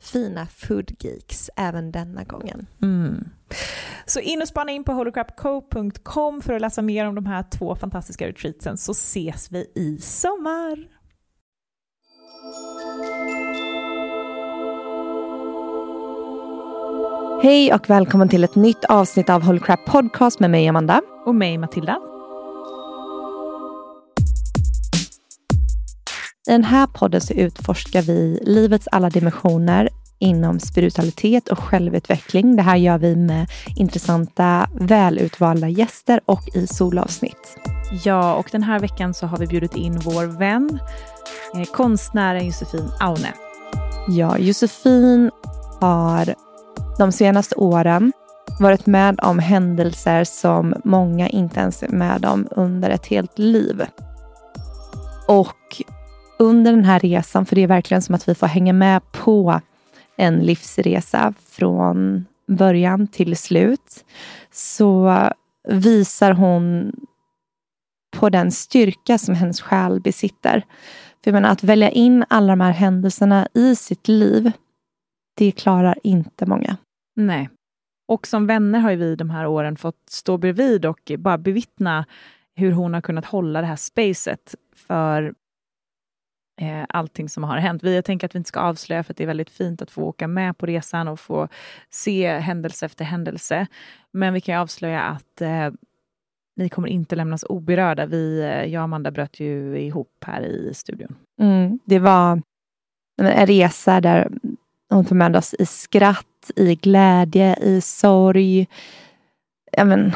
fina foodgeeks även denna gången. Mm. Så in och spana in på holocrapco.com för att läsa mer om de här två fantastiska retreatsen så ses vi i sommar. Hej och välkommen till ett nytt avsnitt av Holy Crap Podcast med mig Amanda. Och mig Matilda. I den här podden så utforskar vi livets alla dimensioner inom spiritualitet och självutveckling. Det här gör vi med intressanta, välutvalda gäster och i solavsnitt. Ja, och den här veckan så har vi bjudit in vår vän, eh, konstnären Josefin Aune. Ja, Josefin har de senaste åren varit med om händelser som många inte ens är med om under ett helt liv. Och under den här resan, för det är verkligen som att vi får hänga med på en livsresa från början till slut, så visar hon på den styrka som hennes själ besitter. För jag menar, att välja in alla de här händelserna i sitt liv, det klarar inte många. Nej. Och som vänner har vi de här åren fått stå bredvid och bara bevittna hur hon har kunnat hålla det här spacet för eh, allting som har hänt. Vi, jag tänker att vi inte ska avslöja, för det är väldigt fint att få åka med på resan och få se händelse efter händelse. Men vi kan avslöja att eh, ni kommer inte lämnas oberörda. Vi, eh, jag och Amanda bröt ju ihop här i studion. Mm, det var en resa där hon tog med oss i skratt, i glädje, i sorg. Ja, men,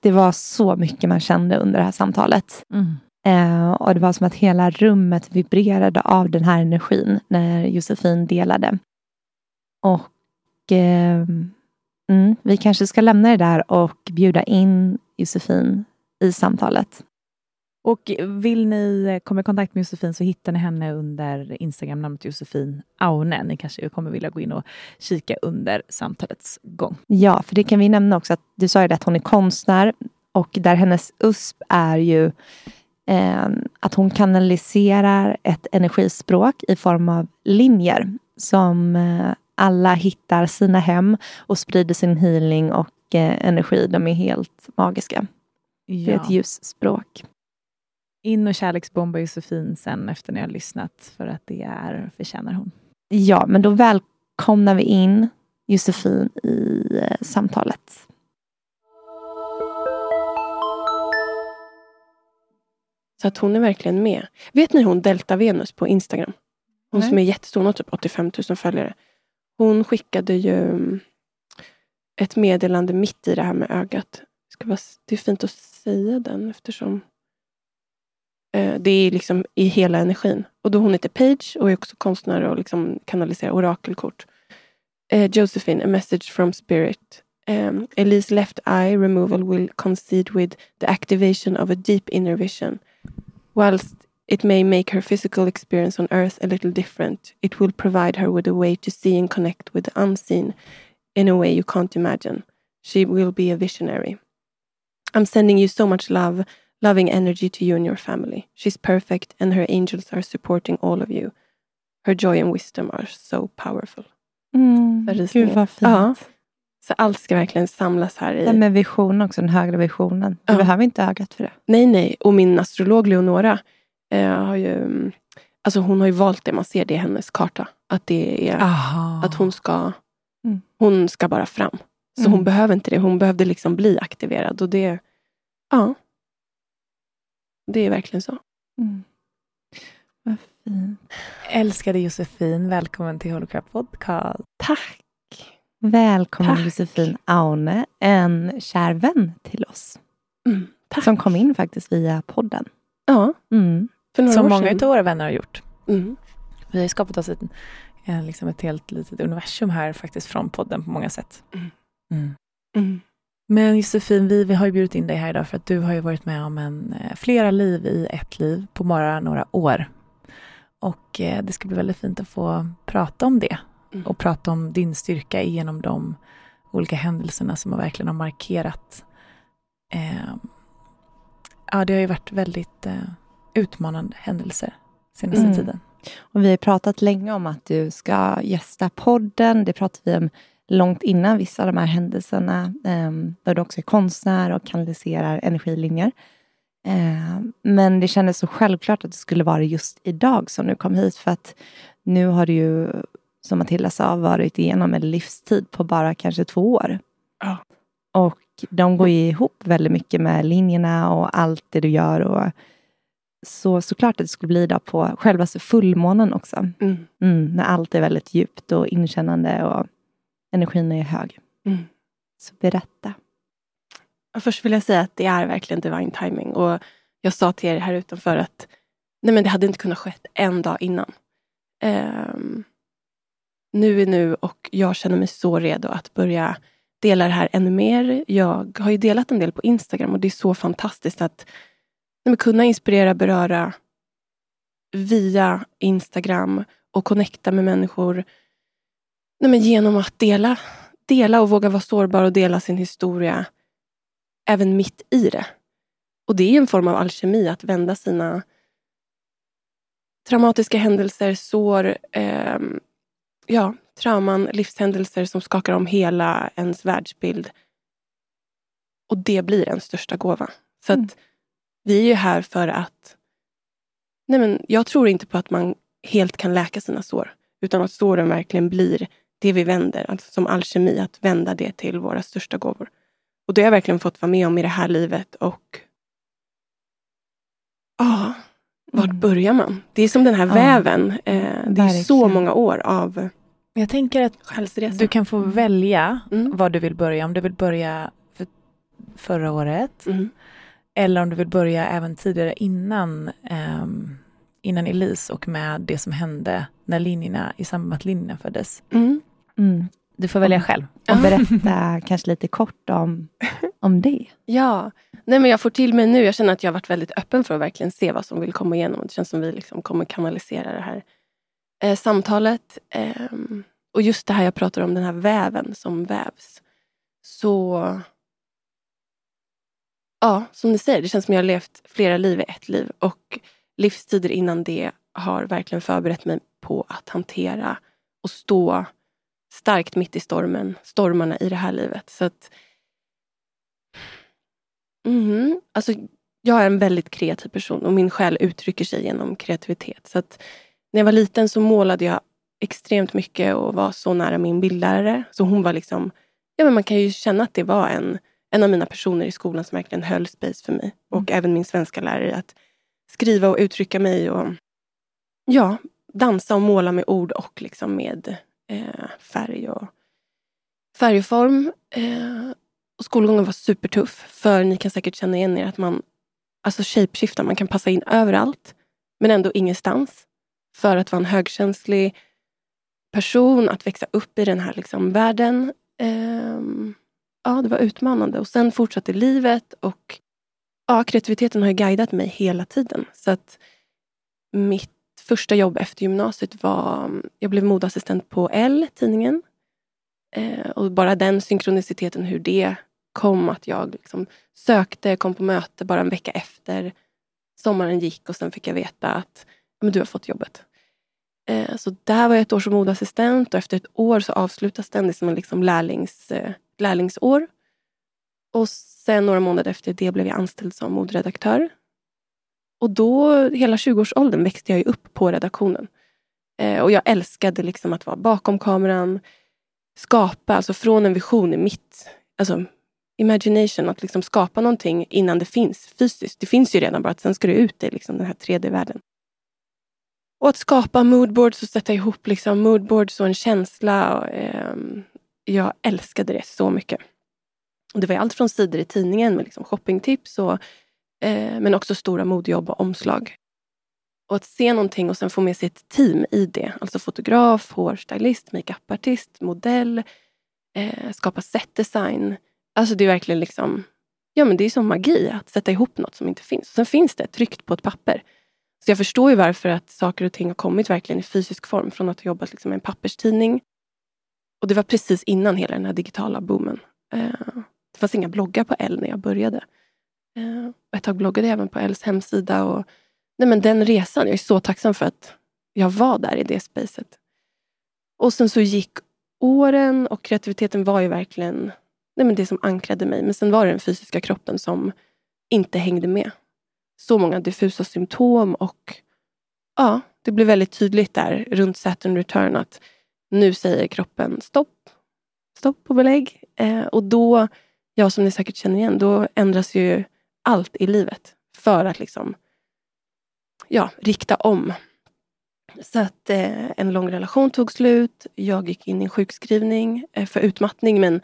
det var så mycket man kände under det här samtalet. Mm. Eh, och Det var som att hela rummet vibrerade av den här energin när Josefin delade. Och eh, mm, Vi kanske ska lämna det där och bjuda in Josefin i samtalet. Och vill ni komma i kontakt med Josefin så hittar ni henne under Instagram-namnet Josefin Aune. Ni kanske kommer vilja gå in och kika under samtalets gång. Ja, för det kan vi nämna också att du sa ju det att hon är konstnär och där hennes USP är ju eh, att hon kanaliserar ett energispråk i form av linjer som eh, alla hittar sina hem och sprider sin healing och eh, energi. De är helt magiska. Ja. Det är ett ljusspråk. In och kärleksbomba Josefin sen efter ni har lyssnat, för att det är, förtjänar hon. Ja, men då välkomnar vi in Josefin i eh, samtalet. Så att hon är verkligen med. Vet ni hon Delta Venus på Instagram? Hon Nej. som är jättestor, hon har typ 85 000 följare. Hon skickade ju mm, ett meddelande mitt i det här med ögat. det är fint att säga den eftersom eh, det är liksom i hela energin. Och då hon heter Page och är också konstnär och liksom kanaliserar orakelkort. Uh, Josephine, a message from spirit. Um, Elise left eye removal will coincide with the activation of a deep inner vision. Whilst it may make her physical experience on earth a little different, it will provide her with a way to see and connect with the unseen in a way you can't imagine. She will be a visionary. I'm sending you so much love, loving energy to you and your family. She's perfect, and her angels are supporting all of you. Her joy and wisdom are so powerful. Mm, gud vad fint. Ja. Så allt ska verkligen samlas här. I... Det med vision också, den högre visionen. Du ja. behöver inte ögat för det. Nej, nej. Och min astrolog Leonora eh, har ju, alltså hon har ju valt det. Man ser det i hennes karta. Att det är Aha. att hon ska, mm. hon ska bara fram. Så mm. hon behöver inte det. Hon behövde liksom bli aktiverad. Och det, ja. Det är verkligen så. Mm. Vad fint. Älskade Josefin, välkommen till Holocrap Podcast. Tack. Välkommen Tack. Josefin Aune, en kär vän till oss. Mm, som kom in faktiskt via podden. Ja. Mm. Som många av våra vänner har gjort. Mm. Vi har skapat oss ett, en, liksom ett helt litet universum här faktiskt från podden på många sätt. Mm. Mm. Mm. Men Josefin, vi, vi har ju bjudit in dig här idag för att du har ju varit med om en, eh, flera liv i ett liv på bara några år. Och eh, det ska bli väldigt fint att få prata om det mm. och prata om din styrka genom de olika händelserna som har verkligen har markerat. Eh, ja, det har ju varit väldigt eh, utmanande händelser senaste mm. tiden. Och vi har pratat länge om att du ska gästa podden. Det pratade vi om långt innan vissa av de här händelserna, eh, där du också är konstnär och kanaliserar energilinjer. Eh, men det kändes så självklart att det skulle vara just idag som du kom hit, för att nu har du ju, som Matilda sa, varit igenom en livstid på bara kanske två år. Ja. Och de går ju ihop väldigt mycket med linjerna och allt det du gör. Och så såklart att det skulle bli idag på själva fullmånen också. Mm. Mm, när allt är väldigt djupt och inkännande och energin är hög. Mm. Så berätta. Först vill jag säga att det är verkligen divine timing. Och jag sa till er här utanför att nej men det hade inte kunnat skett en dag innan. Um, nu är nu och jag känner mig så redo att börja dela det här ännu mer. Jag har ju delat en del på Instagram och det är så fantastiskt att nej kunna inspirera, beröra via Instagram och connecta med människor nej men genom att dela, dela och våga vara sårbar och dela sin historia även mitt i det. Och det är en form av alkemi, att vända sina traumatiska händelser, sår, eh, ja, trauman, livshändelser som skakar om hela ens världsbild. Och det blir ens största gåva. Så mm. att vi är ju här för att... Nej men, jag tror inte på att man helt kan läka sina sår. Utan att såren verkligen blir det vi vänder. Alltså som alkemi, att vända det till våra största gåvor. Och det har jag verkligen fått vara med om i det här livet. Och ja, vart mm. börjar man? Det är som den här ja. väven. Eh, det är så många år av Jag tänker att du kan få välja mm. var du vill börja. Om du vill börja för förra året. Mm. Eller om du vill börja även tidigare innan, um, innan Elise och med det som hände när linjerna, i samband med att linjerna föddes. Mm. Du får välja själv. Och berätta kanske lite kort om, om det. Ja, Nej, men jag får till mig nu. Jag känner att jag har varit väldigt öppen för att verkligen se vad som vill komma igenom. Det känns som vi liksom kommer kanalisera det här eh, samtalet. Eh, och just det här jag pratar om, den här väven som vävs. Så... ja, som ni säger, det känns som jag har levt flera liv i ett liv. Och livstider innan det har verkligen förberett mig på att hantera och stå starkt mitt i stormen, stormarna i det här livet. Så att, mm, alltså, jag är en väldigt kreativ person och min själ uttrycker sig genom kreativitet. Så att, när jag var liten så målade jag extremt mycket och var så nära min bildlärare. Så hon var liksom, ja men man kan ju känna att det var en, en av mina personer i skolan som verkligen höll space för mig. Och mm. även min svenska lärare. Att skriva och uttrycka mig och ja, dansa och måla med ord och liksom med eh, färg och färg och form. Eh, och skolgången var supertuff, för ni kan säkert känna igen er att man alltså shapeshiftar, man kan passa in överallt, men ändå ingenstans. För att vara en högkänslig person, att växa upp i den här liksom, världen. Eh, ja, det var utmanande. Och sen fortsatte livet och ja, kreativiteten har guidat mig hela tiden. Så att mitt första jobb efter gymnasiet var... Jag blev modassistent på L, tidningen. Eh, och bara den synkroniciteten, hur det kom. Att jag liksom sökte, kom på möte bara en vecka efter sommaren gick och sen fick jag veta att men du har fått jobbet. Eh, så där var jag ett år som modassistent och efter ett år så avslutas den som en liksom lärlings, eh, lärlingsår. Och sen några månader efter det blev jag anställd som moderedaktör och då, hela 20-årsåldern, växte jag upp på redaktionen. Eh, och jag älskade liksom att vara bakom kameran, skapa, alltså från en vision i mitt, alltså imagination, att liksom skapa någonting innan det finns fysiskt. Det finns ju redan, bara att sen ska det ut i liksom den här 3D-världen. Och att skapa moodboards och sätta ihop liksom moodboards och en känsla. Och, eh, jag älskade det så mycket. Och det var allt från sidor i tidningen med liksom shoppingtips och Eh, men också stora modejobb och omslag. Och att se någonting och sen få med sig ett team i det. Alltså fotograf, hårstylist, makeupartist, modell, eh, skapa setdesign. Alltså det är verkligen liksom, ja men det är som magi att sätta ihop något som inte finns. Sen finns det tryckt på ett papper. Så jag förstår ju varför att saker och ting har kommit verkligen i fysisk form från att ha jobbat liksom med en papperstidning. Och det var precis innan hela den här digitala boomen. Eh, det fanns inga bloggar på L när jag började. Eh, ett tag bloggade jag även på Els hemsida. Och, nej men den resan, jag är så tacksam för att jag var där i det spacet. Och sen så gick åren och kreativiteten var ju verkligen nej men det som ankrade mig. Men sen var det den fysiska kroppen som inte hängde med. Så många diffusa symptom och ja, det blev väldigt tydligt där runt Saturn return att nu säger kroppen stopp. Stopp på belägg. Eh, och då, ja som ni säkert känner igen, då ändras ju allt i livet för att liksom, ja, rikta om. Så att eh, en lång relation tog slut. Jag gick in i en sjukskrivning eh, för utmattning. Men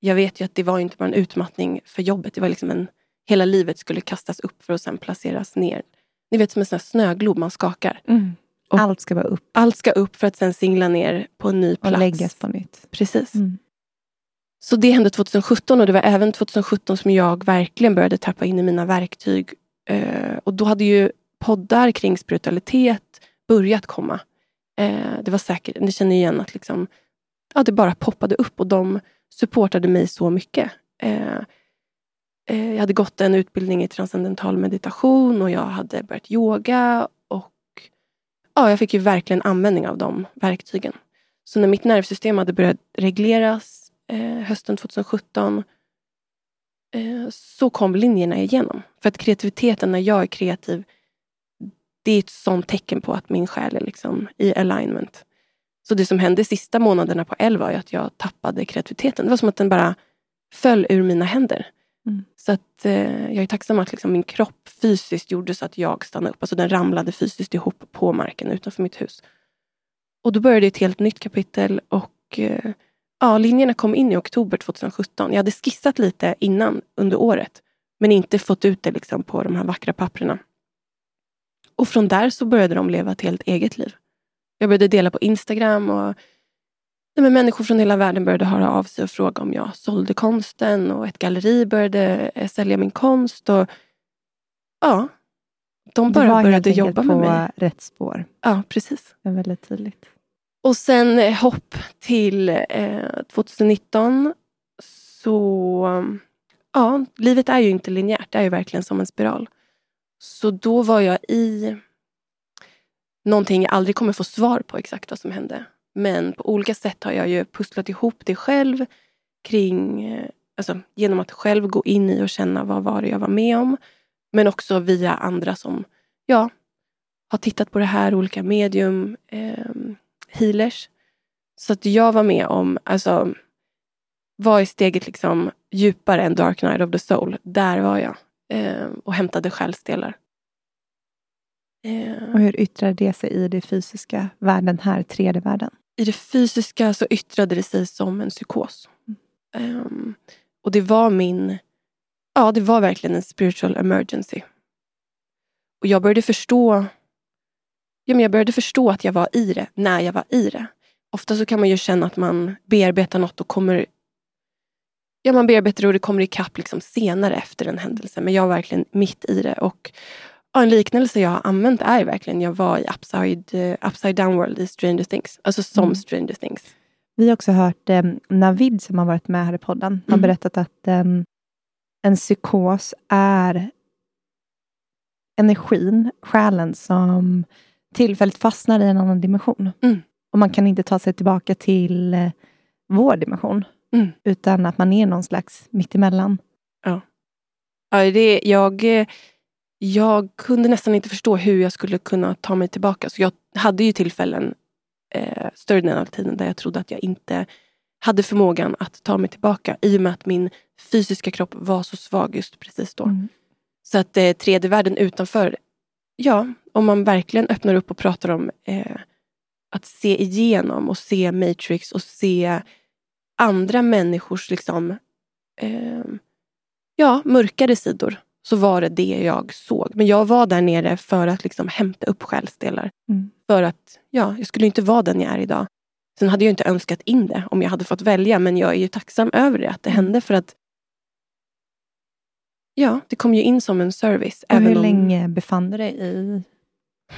jag vet ju att det var inte bara en utmattning för jobbet. Det var liksom en, hela livet skulle kastas upp för att sen placeras ner. Ni vet som en sån snöglob man skakar. Mm. allt ska vara upp. Allt ska upp för att sen singla ner på en ny plats. Och läggas på nytt. Precis. Mm. Så det hände 2017 och det var även 2017 som jag verkligen började tappa in i mina verktyg. Eh, och då hade ju poddar kring spiritualitet börjat komma. Eh, det var säkert, ni känner igen att liksom, ja, det bara poppade upp och de supportade mig så mycket. Eh, eh jag hade gått en utbildning i transcendental meditation och jag hade börjat yoga. Och ja, Jag fick ju verkligen användning av de verktygen. Så när mitt nervsystem hade börjat regleras eh, hösten 2017 eh, så kom linjerna igenom. För att kreativiteten, när jag är kreativ, det är ett sånt tecken på att min själ är liksom i alignment. Så det som hände sista månaderna på L var att jag tappade kreativiteten. Det var som att den bara föll ur mina händer. Mm. Så att eh, jag är tacksam att liksom min kropp fysiskt gjorde så att jag stannade upp. Alltså den ramlade fysiskt ihop på marken utanför mitt hus. Och då började ett helt nytt kapitel och eh, Ja, linjerna kom in i oktober 2017. Jag hade skissat lite innan under året. Men inte fått ut det liksom på de här vackra papperna. Och från där så började de leva ett helt eget liv. Jag började dela på Instagram och men människor från hela världen började höra av sig och fråga om jag sålde konsten. Och ett galleri började eh, sälja min konst. Och, ja, de bara började jobba med mig. Du var på rätt spår. Ja, precis. Är väldigt tydligt. Och sen eh, hopp till eh, 2019. Så ja, livet är ju inte linjärt. Det är ju verkligen som en spiral. Så då var jag i någonting jag aldrig kommer få svar på exakt vad som hände. Men på olika sätt har jag ju pusslat ihop det själv kring, eh, alltså, genom att själv gå in i och känna vad var det jag var med om. Men också via andra som ja, har tittat på det här, olika medium, eh, healers. Så att jag var med om, alltså, var i steget liksom djupare än Dark Night of the Soul. Där var jag eh, och hämtade själsdelar. Eh, och hur yttrade det sig i det fysiska världen här, tredje världen? I det fysiska så yttrade det sig som en psykos. Mm. Um, och det var min... Ja, det var verkligen en spiritual emergency. Och jag började förstå ja, men jag började förstå att jag var i det, när jag var i det. Ofta så kan man ju känna att man bearbetar något och kommer Ja, man bearbetar och det kommer ikapp liksom senare efter en händelse. Men jag var verkligen mitt i det. Och ja, En liknelse jag har använt är verkligen, jag var i Upside, uh, upside Down World i Stranger Things. Alltså som mm. Stranger Things. Vi har också hört eh, Navid som har varit med här i podden, har mm. berättat att eh, en psykos är energin, själen som tillfälligt fastnar i en annan dimension. Mm. Och man kan inte ta sig tillbaka till eh, vår dimension. Mm. Utan att man är någon slags mittemellan. Ja. ja det, jag, jag kunde nästan inte förstå hur jag skulle kunna ta mig tillbaka. Så jag hade ju tillfällen, eh, större delen av tiden, där jag trodde att jag inte hade förmågan att ta mig tillbaka i och med att min fysiska kropp var så svag just precis då. Mm. Så att eh, tredje världen utanför, ja, om man verkligen öppnar upp och pratar om eh, att se igenom och se Matrix och se andra människors liksom, eh, ja, mörkare sidor så var det det jag såg. Men jag var där nere för att liksom hämta upp själsdelar. Mm. För att ja, jag skulle inte vara den jag är idag. Sen hade jag inte önskat in det om jag hade fått välja, men jag är ju tacksam över det, att det mm. hände. För att ja, det kom ju in som en service. Och hur om... länge befann du dig i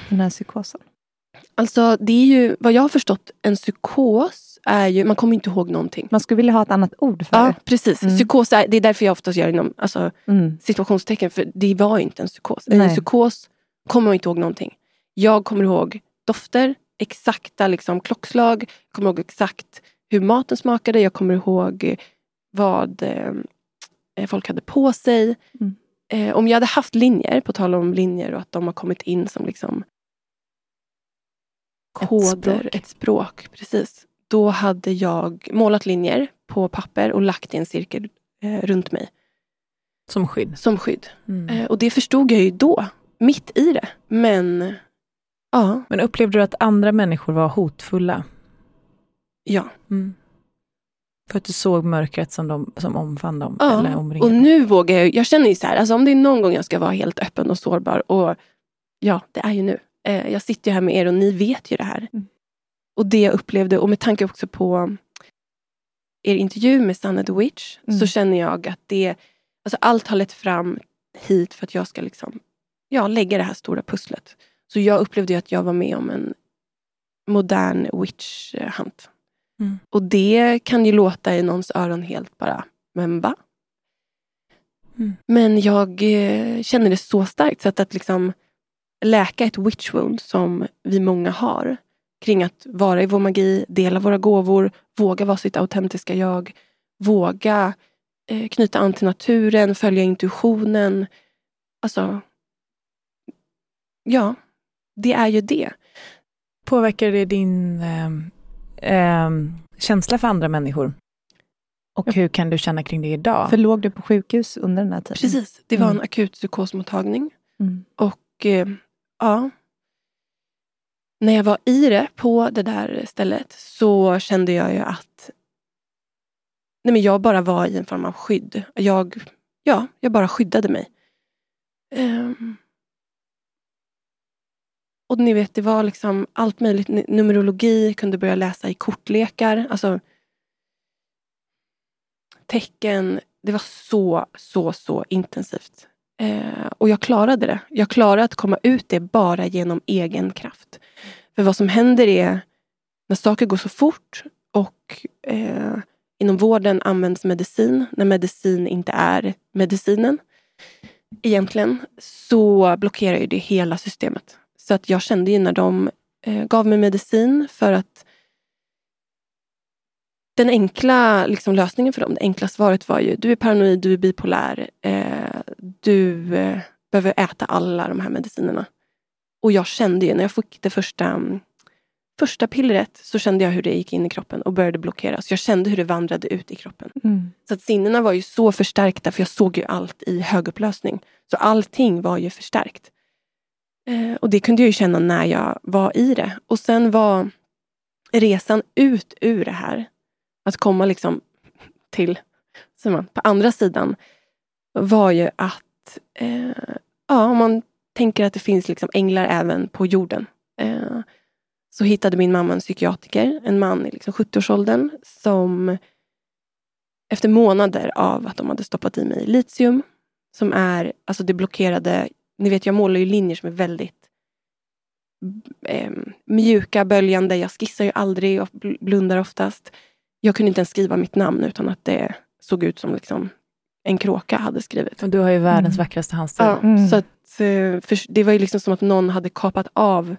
den här psykosen? Alltså, det är ju, vad jag har förstått, en psykos är ju, man kommer inte ihåg någonting. Man skulle vilja ha ett annat ord för ja, det. Precis. Mm. Psykos är, det är därför jag oftast gör inom alltså, mm. situationstecken, för det var inte en psykos. Nej. En psykos kommer man inte ihåg någonting. Jag kommer ihåg dofter, exakta liksom, klockslag, jag kommer ihåg exakt hur maten smakade, jag kommer ihåg vad eh, folk hade på sig. Mm. Eh, om jag hade haft linjer, på tal om linjer och att de har kommit in som liksom koder, ett språk. ett språk. Precis. Då hade jag målat linjer på papper och lagt i en cirkel eh, runt mig. Som skydd? Som skydd. Mm. Eh, och det förstod jag ju då, mitt i det. Men, ja. Men upplevde du att andra människor var hotfulla? Ja. Mm. För att du såg mörkret som, de, som omfann dem? Ja, eller och nu vågar jag. Jag känner ju så här, alltså om det är någon gång jag ska vara helt öppen och sårbar. Och ja, det är ju nu. Eh, jag sitter ju här med er och ni vet ju det här. Mm. Och det jag upplevde, och med tanke också på er intervju med Sanna the Witch, mm. så känner jag att det, alltså allt har lett fram hit för att jag ska liksom, ja, lägga det här stora pusslet. Så jag upplevde att jag var med om en modern witch hunt. Mm. Och det kan ju låta i någons öron helt bara, men va? Mm. Men jag eh, känner det så starkt så att, att liksom läka ett witch wound som vi många har kring att vara i vår magi, dela våra gåvor, våga vara sitt autentiska jag, våga eh, knyta an till naturen, följa intuitionen. Alltså, ja, det är ju det. Påverkar det din eh, eh, känsla för andra människor? Och ja. hur kan du känna kring det idag? För låg du på sjukhus under den här tiden? Precis, det var mm. en akut psykosmottagning. Mm. Och eh, ja, när jag var i det på det där stället så kände jag ju att nej men jag bara var i en form av skydd. Jag, ja, jag bara skyddade mig. Um, och ni vet, det var liksom allt möjligt. Numerologi, kunde börja läsa i kortlekar. Alltså, tecken. Det var så, så, så intensivt. Eh, och jag klarade det. Jag klarade att komma ut det bara genom egen kraft. För vad som händer är, när saker går så fort och eh, inom vården används medicin när medicin inte är medicinen egentligen, så blockerar ju det hela systemet. Så att jag kände ju när de eh, gav mig medicin för att den enkla liksom, lösningen för dem, det enkla svaret var ju du är paranoid, du är bipolär, eh, du eh, behöver äta alla de här medicinerna. Och jag kände ju när jag fick det första, första pillret så kände jag hur det gick in i kroppen och började blockeras. Jag kände hur det vandrade ut i kroppen. Mm. Så att sinnena var ju så förstärkta för jag såg ju allt i högupplösning. Så allting var ju förstärkt. Eh, och det kunde jag ju känna när jag var i det. Och sen var resan ut ur det här, att komma liksom till, man, på andra sidan, var ju att, eh, ja, om man tänker att det finns liksom änglar även på jorden. Eh, så hittade min mamma en psykiatriker, en man i liksom 70-årsåldern, som efter månader av att de hade stoppat i mig litium, som är, alltså det blockerade, ni vet jag målar ju linjer som är väldigt eh, mjuka, böljande. Jag skissar ju aldrig och blundar oftast. Jag kunde inte ens skriva mitt namn utan att det såg ut som liksom en kråka hade skrivit. Och du har ju världens Mm. vackraste handstil. Ja, Mm. så att, eh, för det var ju liksom som att någon hade kapat av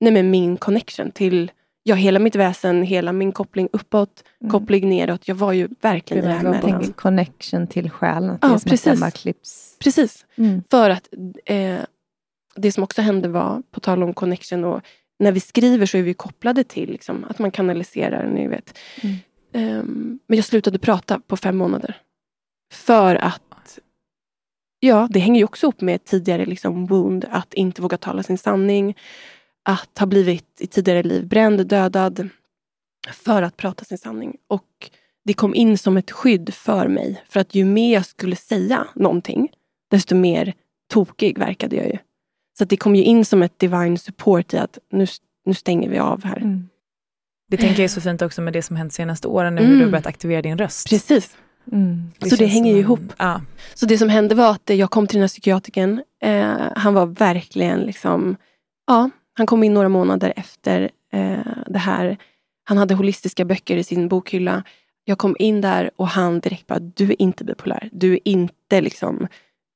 nej men min connection till ja, hela mitt väsen, hela min koppling uppåt, Mm. koppling neråt. Jag var ju verkligen i det här med. Tänk connection till själen. Att Ja, det är som precis. att klipps. Precis. Mm. För att eh, det som också hände var, på tal om connection, och när vi skriver så är vi kopplade till liksom, att man kanaliserar. Ni vet. Mm. Ehm, men jag slutade prata på fem månader. För att, ja, det hänger ju också ihop med tidigare liksom, wound, att inte våga tala sin sanning. Att ha blivit i tidigare liv bränd, dödad. För att prata sin sanning. Och det kom in som ett skydd för mig. För att ju mer jag skulle säga någonting, desto mer tokig verkade jag ju. Så det kom ju in som ett divine support i att nu, nu stänger vi av här. Mm. Det tänker jag är så fint också med det som hänt senaste åren, nu, hur Mm. du har börjat aktivera din röst. Precis. Mm. Så det hänger ju ihop. Ja. Så det som hände var att jag kom till den här psykiatrikern. Eh, han var verkligen liksom... Ja, han kom in några månader efter eh, det här. Han hade holistiska böcker i sin bokhylla. Jag kom in där och han direkt bara, du är inte bipolär. Du är inte liksom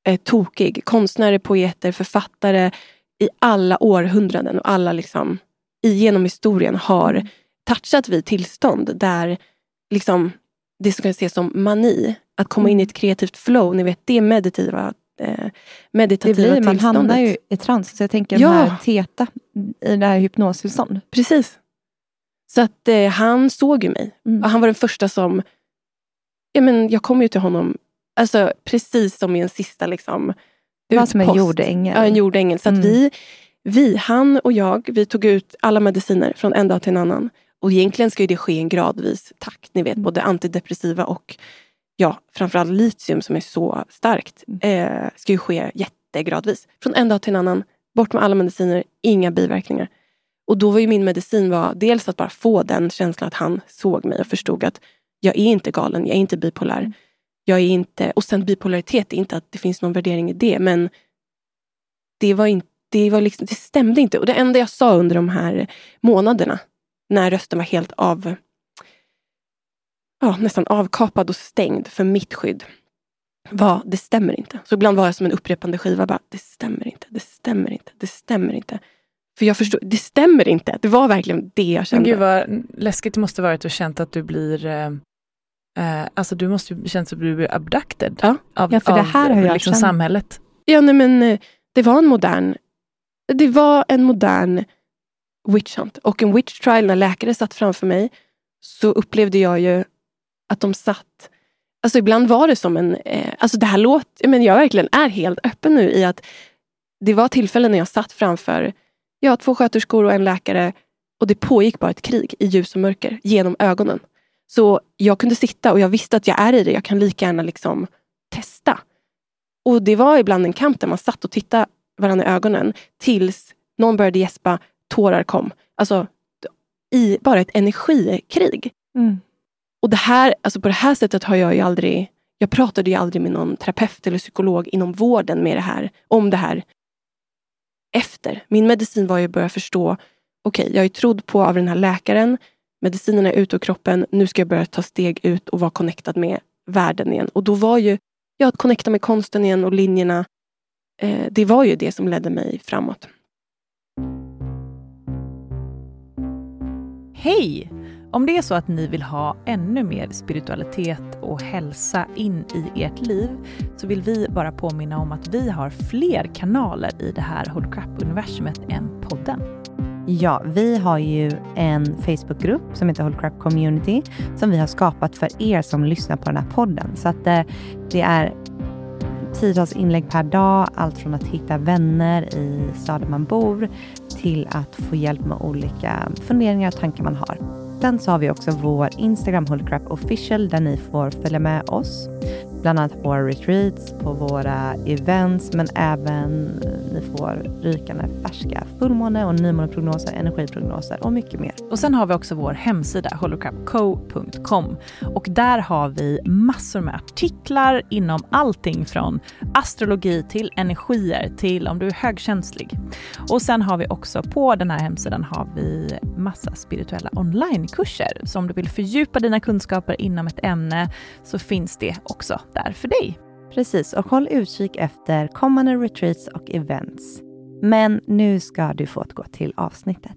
eh, tokig. Konstnärer, poeter, författare i alla århundraden och alla liksom genom historien har touchat vid tillstånd där liksom det som kan ses som mani, att komma in i ett kreativt flow, ni vet det meditativa, eh, Det meditativa blir, man hamnar ju i trans. Så jag tänker Ja. den här teta i det här hypnostillstånd. Precis. Så att eh, han såg ju mig. Mm. Och han var den första som... Ja, men jag kom ju till honom alltså, precis som i en sista liksom, Det var som en utpost. jordängel. Ja, en jordängel. Så att Mm. vi, vi, han och jag, vi tog ut alla mediciner från en dag till en annan. Och egentligen ska ju det ske i en gradvis takt. Ni vet, Mm. både antidepressiva och ja, framförallt litium som är så starkt. Mm. Eh, ska ju ske jättegradvis. Från en dag till en annan. Bort med alla mediciner, inga biverkningar. Och då var ju min medicin var dels att bara få den känslan att han såg mig och förstod att jag är inte galen, jag är inte bipolär. Mm. Jag är inte, och sen bipolaritet, är inte att det finns någon värdering i det, men det, var inte, det, var liksom, det stämde inte. Och det enda jag sa under de här månaderna, när rösten var helt av, ja, nästan avkapad och stängd för mitt skydd, var det stämmer inte. Så ibland var jag som en upprepande skiva. Bara, det stämmer inte, det stämmer inte, det stämmer inte. För jag förstod, det stämmer inte. Det var verkligen det jag Men kände. gud vad läskigt det måste varit att känt att du blir eh, eh, Alltså du måste ju känt att du blir abducted Ja. av, Ja, för det av här har jag liksom känt. samhället. Ja, nej, men eh, det var en modern det var en modern witch hunt. Och en witch trial, när läkare satt framför mig, så upplevde jag ju att de satt... Alltså ibland var det som en... Eh, alltså det här låter... Men jag verkligen är helt öppen nu i att det var tillfällen när jag satt framför ja, två sköterskor och en läkare och det pågick bara ett krig i ljus och mörker genom ögonen. Så jag kunde sitta och jag visste att jag är i det. Jag kan lika gärna liksom testa. Och det var ibland en kamp där man satt och tittade varandra i ögonen tills någon började gäspa, tårar kom. Alltså i bara ett energikrig. Mm. Och det här, alltså på det här sättet har jag ju aldrig... Jag pratade ju aldrig med någon terapeut eller psykolog inom vården med det här, om det här efter. Min medicin var ju att börja förstå, okej, jag är trodd på av den här läkaren. medicinerna är ute ur kroppen. Nu ska jag börja ta steg ut och vara connectad med världen igen. Och då var ju, ja, att connecta med konsten igen och linjerna. Eh, det var ju det som ledde mig framåt. Hej! Om det är så att ni vill ha ännu mer spiritualitet och hälsa in i ert liv så vill vi bara påminna om att vi har fler kanaler i det här Hold Crap-universumet än podden. Ja, vi har ju en Facebookgrupp som heter Hold Crap Community som vi har skapat för er som lyssnar på den här podden. Så att eh, det är tiotals inlägg per dag, allt från att hitta vänner i staden man bor till att få hjälp med olika funderingar och tankar man har. Sen så har vi också vår Instagram Hullcrap official där ni får följa med oss. Bland annat på våra retreats, på våra events, men även eh, ni får rykande färska fullmåne och nymåneprognoser, energiprognoser och mycket mer. Och sen har vi också vår hemsida holocrapco.com och där har vi massor med artiklar inom allting från astrologi till energier till om du är högkänslig. Och sen har vi också på den här hemsidan har vi massa spirituella onlinekurser. Så om du vill fördjupa dina kunskaper inom ett ämne så finns det också där för dig. Precis, och håll utkik efter kommande retreats och events. Men nu ska du få gå till avsnittet.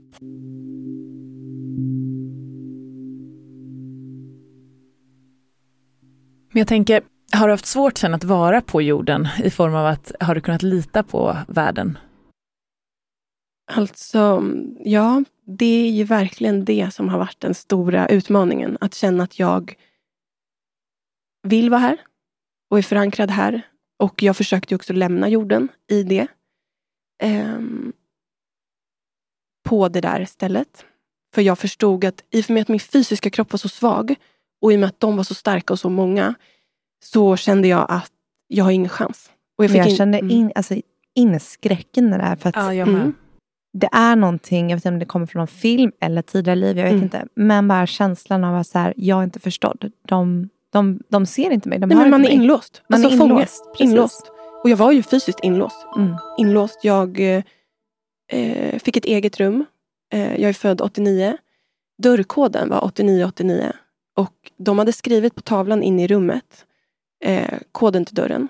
Men jag tänker, har du haft svårt sen att vara på jorden i form av att har du kunnat lita på världen? Alltså, ja, det är ju verkligen det som har varit den stora utmaningen. Att känna att jag vill vara här och är förankrad här. Och jag försökte också lämna jorden i det. Um, på det där stället. För jag förstod att i och med att min fysiska kropp var så svag och i och med att de var så starka och så många så kände jag att jag har ingen chans. Och jag, jag in, kände mm. in, alltså, in skräcken där. För att, ja, jag med. Mm, det är någonting, jag vet inte om det kommer från någon film eller tidigare liv, jag vet mm. inte. Men bara känslan av att så här, jag är inte förstådd. De, de, de ser inte mig. De Nej, men man är inlåst. Man alltså, är inlåst. inlåst. Och jag var ju fysiskt inlåst. Mm. Inlåst. Jag eh, fick ett eget rum. Eh, jag är född 89. Dörrkoden var 8989. Och de hade skrivit på tavlan in i rummet eh, koden till dörren.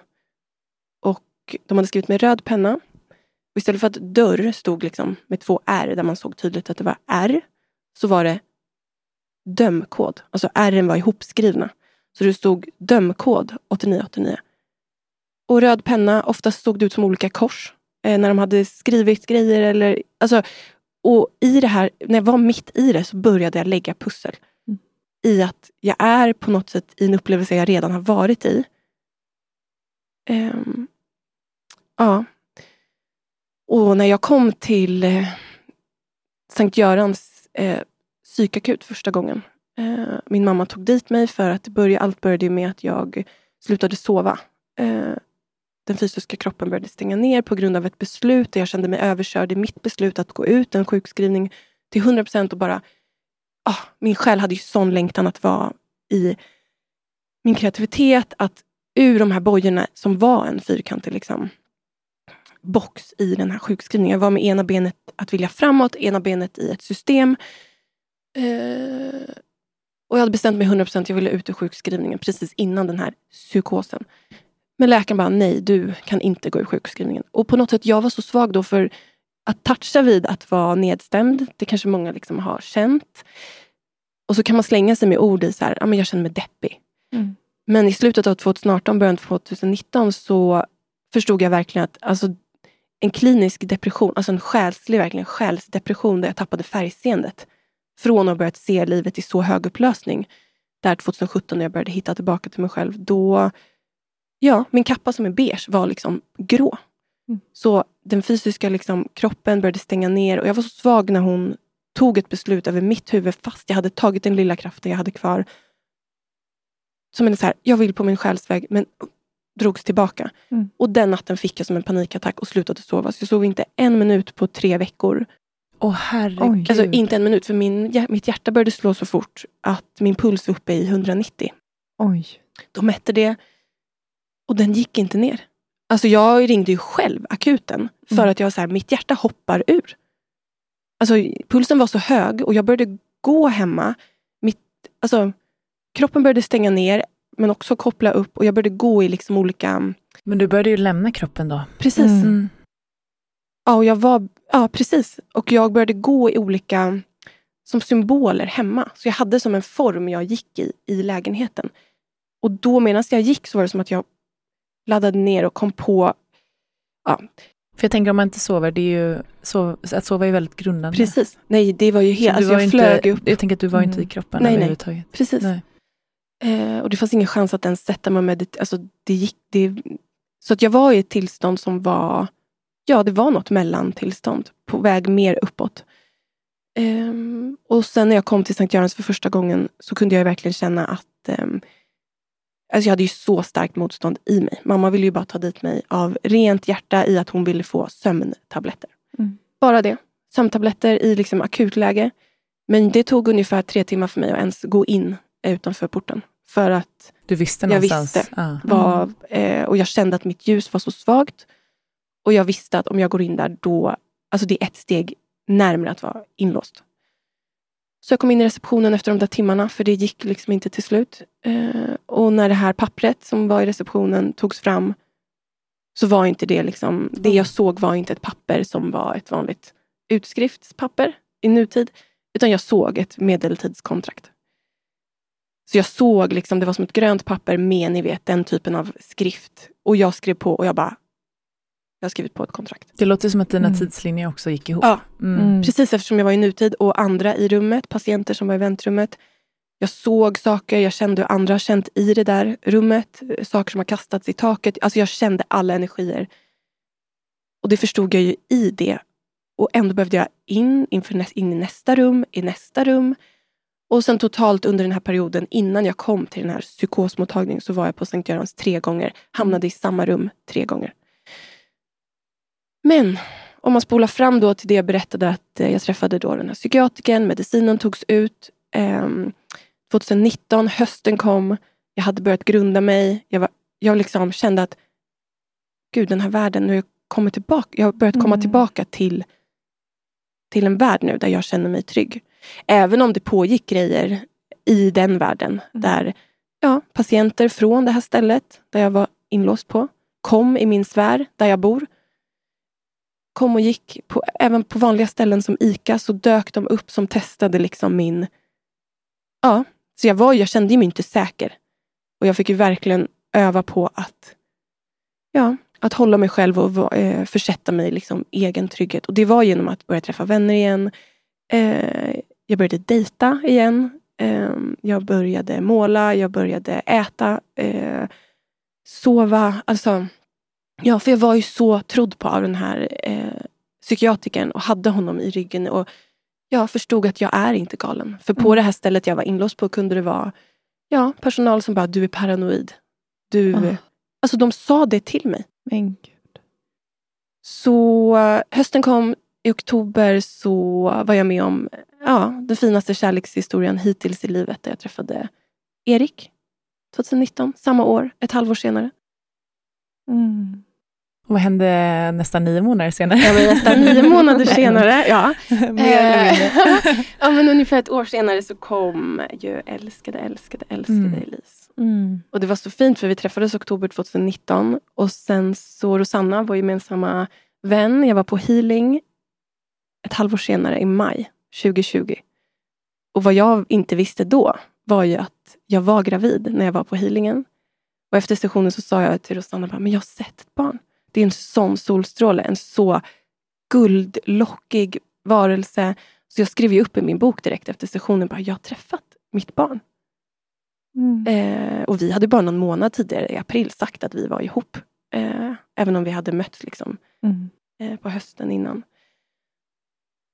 Och de hade skrivit med röd penna. Istället för att dörr stod liksom med två R, där man såg tydligt att det var R, så var det dömkod. Alltså R var ihopskrivna. Så det stod dömkod 8989. Och röd penna, oftast såg det ut som olika kors. Eh, när de hade skrivit grejer. Eller, alltså, och i det här, när jag var mitt i det så började jag lägga pussel. Mm. I att jag är på något sätt i en upplevelse jag redan har varit i. Um, ja. Och när jag kom till eh, Sankt Görans eh, psykakut första gången Eh, min mamma tog dit mig för att börja, allt började med att jag slutade sova. Eh, den fysiska kroppen började stänga ner på grund av ett beslut där jag kände mig överkörd i mitt beslut att gå ut en sjukskrivning till 100 procent och bara... Ah, min själ hade ju sån längtan att vara i min kreativitet, att ur de här bojorna som var en fyrkantig liksom, box i den här sjukskrivningen. Jag var med ena benet att vilja framåt, ena benet i ett system. Eh, och jag hade bestämt mig 100% att jag ville ut ur sjukskrivningen precis innan den här psykosen. Men läkaren bara, nej du kan inte gå ur sjukskrivningen. Och på något sätt, jag var så svag då för att toucha vid att vara nedstämd. Det kanske många liksom har känt. Och så kan man slänga sig med ord i så här, ja, men jag känner mig deppig. Mm. Men i slutet av 2018, början av 2019 så förstod jag verkligen att alltså, en klinisk depression, alltså en själslig verkligen själsdepression där jag tappade färgseendet från att ha börjat se livet i så hög upplösning, där 2017 när jag började hitta tillbaka till mig själv, då, ja, min kappa som är beige var liksom grå. Mm. Så den fysiska liksom, kroppen började stänga ner och jag var så svag när hon tog ett beslut över mitt huvud fast jag hade tagit den lilla kraften jag hade kvar. Som en så här, jag vill på min själsväg men drogs tillbaka. Mm. Och den natten fick jag som en panikattack och slutade sova. Så jag sov inte en minut på tre veckor. Åh oh, herregud. Alltså inte en minut, för min, mitt hjärta började slå så fort att min puls var uppe i 190. Oj. De mätte det och den gick inte ner. Alltså jag ringde ju själv akuten för mm. att jag så här, mitt hjärta hoppar ur. Alltså pulsen var så hög och jag började gå hemma. Mitt, alltså, kroppen började stänga ner, men också koppla upp och jag började gå i liksom olika... Men du började ju lämna kroppen då. Precis. Mm. Mm. Ja, och jag var, ja, precis. Och jag började gå i olika som symboler hemma. Så jag hade som en form jag gick i, i lägenheten. Och då medan jag gick så var det som att jag laddade ner och kom på... Ja, För jag tänker om man inte sover, det är ju, sov, att sova är väldigt grundande. precis. Nej, det var ju helt... Alltså jag inte, flög upp. Jag tänker att du var inte i Mm. kroppen Nej, nej. överhuvudtaget. Precis. Nej. Eh, och det fanns ingen chans att ens sätta mig och meditera. Alltså, det gick, det, så att jag var i ett tillstånd som var... Ja, det var något mellantillstånd. På väg mer uppåt. Ehm, och sen när jag kom till Sankt Görans för första gången så kunde jag verkligen känna att ehm, alltså jag hade ju så starkt motstånd i mig. Mamma ville ju bara ta dit mig av rent hjärta i att hon ville få sömntabletter. Mm. Bara det. Sömntabletter i liksom akutläge. Men det tog ungefär tre timmar för mig att ens gå in utanför porten. För att Du visste Jag visste. Ja. var, eh, och jag kände att mitt ljus var så svagt. Och jag visste att om jag går in där då, alltså det är ett steg närmare att vara inlåst. Så jag kom in i receptionen efter de där timmarna, för det gick liksom inte till slut. Eh, och när det här pappret som var i receptionen togs fram, så var inte det liksom, det jag såg var inte ett papper som var ett vanligt utskriftspapper i nutid, utan jag såg ett medeltidskontrakt. Så jag såg, liksom, det var som ett grönt papper med ni vet, den typen av skrift. Och jag skrev på och jag bara, jag har skrivit på ett kontrakt. Det låter som att dina Mm. tidslinjer också gick ihop. Ja. Mm. Mm. Precis eftersom jag var i nutid och andra i rummet, patienter som var i väntrummet. Jag såg saker, jag kände hur andra har känt i det där rummet. eh, Saker som har kastats i taket. Alltså jag kände alla energier. Och det förstod jag ju i det. Och ändå behövde jag in, inför nä, in i nästa rum, i nästa rum. Och sen totalt under den här perioden innan jag kom till den här psykosmottagningen så var jag på Sankt Görans tre gånger. Hamnade i samma rum tre gånger. Men om man spolar fram då till det jag berättade att eh, jag träffade då den här psykiatrikern, medicinen togs ut. Ehm, 2019, hösten kom, jag hade börjat grunda mig. Jag, var, jag liksom kände att gud, den här världen, nu kommit tillbaka. Jag har börjat komma Mm. tillbaka till, till en värld nu där jag känner mig trygg. Även om det pågick grejer i den världen där ja, patienter från det här stället där jag var inlåst på kom i min sfär där jag bor kom och gick, på, även på vanliga ställen som ICA, så dök de upp som testade liksom min... Ja, så jag, var, jag kände mig inte säker. Och jag fick ju verkligen öva på att, ja, att hålla mig själv och eh, försätta mig i liksom egen trygghet. Och det var genom att börja träffa vänner igen. Eh, jag började dejta igen. Eh, jag började måla, jag började äta, eh, sova. Alltså, Ja, för jag var ju så trodd på av den här eh, psykiatrikern och hade honom i ryggen. Och jag förstod att jag är inte galen. För på Mm. det här stället jag var inlåst på kunde det vara ja, personal som bara, du är paranoid. Du... Ah. Alltså de sa det till mig. Men gud. Så eh, hösten kom, i oktober så var jag med om ja, den finaste kärlekshistorien hittills i livet. Där jag träffade Erik 2019, samma år, ett halvår senare. Mm. Och vad hände nästan nio månader senare? Var nästan nio månader senare. Ja. Eh, ja, men ungefär ett år senare så kom ju älskade, älskade, älskade Mm. Elise. Mm. Och det var så fint för vi träffades oktober 2019 och sen så Rosanna, vår gemensamma vän, jag var på healing ett halvår senare i maj 2020. Och vad jag inte visste då var ju att jag var gravid när jag var på healingen. Och efter sessionen så sa jag till Rosanna, bara, men jag har sett ett barn. Det är en sån solstråle, en så guldlockig varelse. Så jag skrev ju upp i min bok direkt efter sessionen, bara, jag har träffat mitt barn. Mm. Eh, och vi hade bara någon månad tidigare, i april, sagt att vi var ihop. Eh, även om vi hade mötts liksom, Mm. eh, på hösten innan.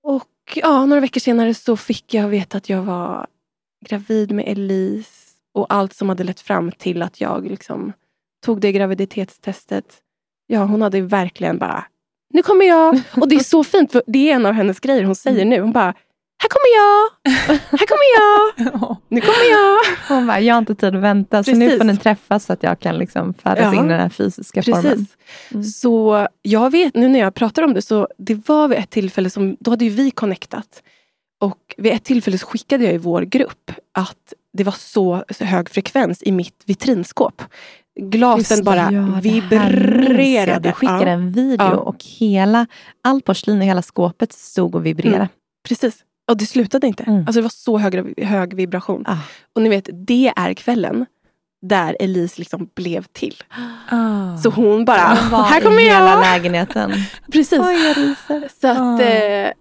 Och ja, några veckor senare så fick jag veta att jag var gravid med Elise. Och allt som hade lett fram till att jag liksom tog det graviditetstestet. Ja, hon hade verkligen bara, nu kommer jag. Och det är så fint, för det är en av hennes grejer hon säger nu. Hon bara, här kommer jag, här kommer jag, nu kommer. Hon bara, jag har inte tid att vänta, så nu Precis. får ni träffas så att jag kan liksom färdas Ja. in i den här fysiska formen. Precis. Mm. Så jag vet, nu när jag pratar om det, så det var vid ett tillfälle som, då hade ju vi connectat. Och vid ett tillfälle så skickade jag i vår grupp att det var så hög frekvens i mitt vitrinskåp. Glasen Just bara ja, vibrerade. Du skickade en video Ja. och hela, all porslin i hela skåpet stod och vibrerade. Mm. precis. Och det slutade inte. Mm. Alltså det var så hög, hög vibration. Ah. Och ni vet, det är kvällen där Elise liksom blev till. Ah. Så hon bara, var här kommer i hela jag! lägenheten. Precis. Oj, jag. Så att Ah. eh,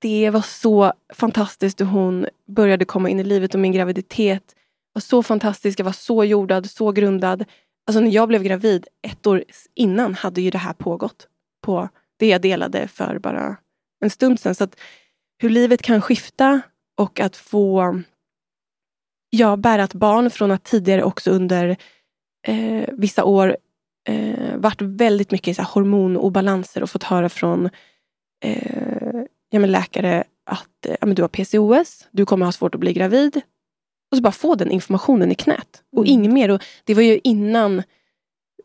det var så fantastiskt hur hon började komma in i livet och min graviditet var så fantastisk. Jag var så jordad, så grundad. Alltså när jag blev gravid ett år innan hade ju det här pågått på det jag delade för bara en stund sedan. Så att hur livet kan skifta och att få ja, bära ett barn från att tidigare också under eh, vissa år eh, varit väldigt mycket så här, hormonobalanser och fått höra från eh, ja, men läkare att eh, ja, men du har PCOS, du kommer ha svårt att bli gravid. Och så bara få den informationen i knät. Och Mm. inget mer. Och det var ju innan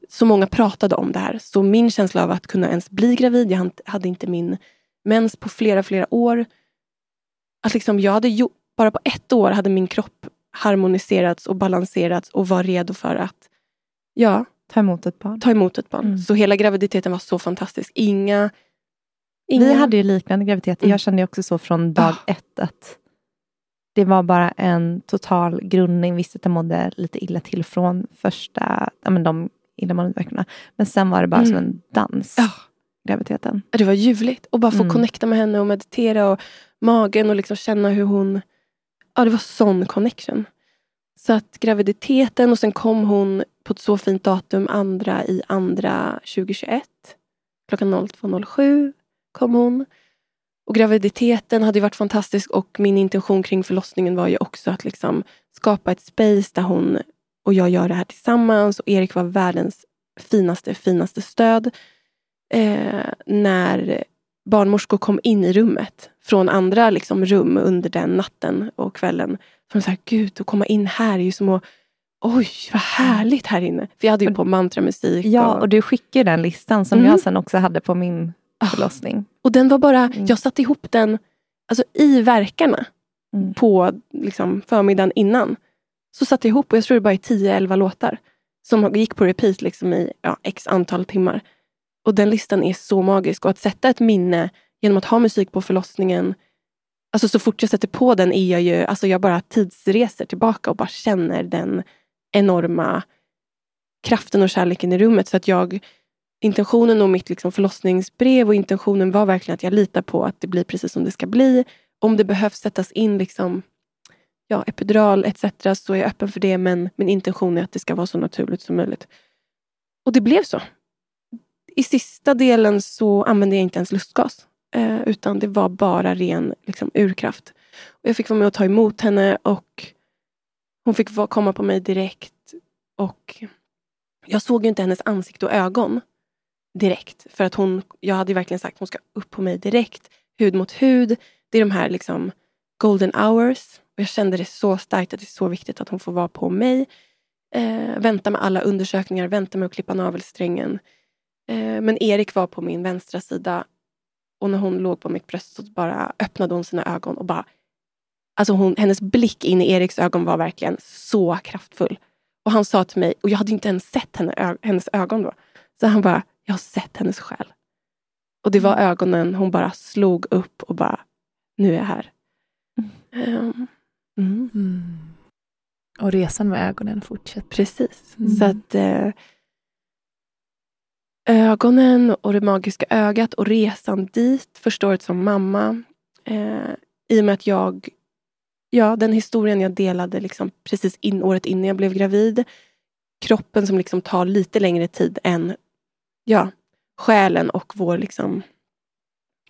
så många pratade om det här. Så min känsla av att kunna ens bli gravid, jag hade inte min mens på flera, flera år. Att liksom jag hade gjort, bara på ett år hade min kropp harmoniserats och balanserats och var redo för att ja, Ta emot ett barn. ta emot ett barn. Mm. Så hela graviditeten var så fantastisk. Inga... inga Vi hade ju liknande graviditeter. Mm. Jag kände ju också så från dag Ah. ett att det var bara en total grundning. Visst att jag mådde lite illa till från första, ja, men de illamående veckorna. Men sen var det bara Mm. som en dans, Ja. Graviditeten. Det var ljuvligt. Och bara få Mm. connecta med henne och meditera och magen och liksom känna hur hon... Ja, det var sån connection. Så att graviditeten och sen kom hon på ett så fint datum, andra i andra 2021. Klockan 02.07 kom hon. Och graviditeten hade varit fantastisk och min intention kring förlossningen var ju också att liksom skapa ett space där hon och jag gör det här tillsammans. Och Erik var världens finaste, finaste stöd. Eh, när barnmorskor kom in i rummet från andra liksom, rum under den natten och kvällen. Så de sa, gud, att komma in här är ju som att Oj, vad härligt här inne. För jag hade ju på mantramusik. Ja, och, och du skickade den listan som Mm. jag sen också hade på min Ah. förlossning. och den var bara, Mm. jag satte ihop den alltså, i verkarna Mm. på liksom, förmiddagen innan. Så satte jag ihop, och jag tror det bara är 10-11 låtar. Som gick på repeat liksom, i ja, x antal timmar. Och den listan är så magisk. Och att sätta ett minne genom att ha musik på förlossningen. Alltså så fort jag sätter på den är jag ju, alltså jag bara tidsreser tillbaka och bara känner den enorma kraften och kärleken i rummet. Så att jag, intentionen och mitt liksom förlossningsbrev och intentionen var verkligen att jag litar på att det blir precis som det ska bli. Om det behövs sättas in liksom, ja, epidural etc. så är jag öppen för det. Men min intention är att det ska vara så naturligt som möjligt. Och det blev så. I sista delen så använde jag inte ens lustgas. Eh, utan det var bara ren liksom, urkraft. Och jag fick vara med och ta emot henne och hon fick vara, komma på mig direkt. Och jag såg ju inte hennes ansikte och ögon direkt. För att hon, jag hade ju verkligen sagt att hon ska upp på mig direkt. Hud mot hud. Det är de här liksom golden hours. Och jag kände det så starkt att det är så viktigt att hon får vara på mig. Eh, vänta med alla undersökningar, vänta med att klippa navelsträngen. Eh, men Erik var på min vänstra sida. Och när hon låg på mitt bröst så bara öppnade hon sina ögon och bara... Alltså hon, hennes blick in i Eriks ögon var verkligen så kraftfull. Och han sa till mig, och jag hade inte ens sett henne, hennes ögon då. Så han bara, jag har sett hennes själ. Och det var ögonen, hon bara slog upp och bara, nu är jag här. Ehm, mm, Mm. Och resan med ögonen fortsätter. precis. Mm. Så att eh, ögonen och det magiska ögat och resan dit första året som mamma. Eh, I och med att jag, ja den historien jag delade liksom precis in, året innan jag blev gravid. Kroppen som liksom tar lite längre tid än ja, själen och vår liksom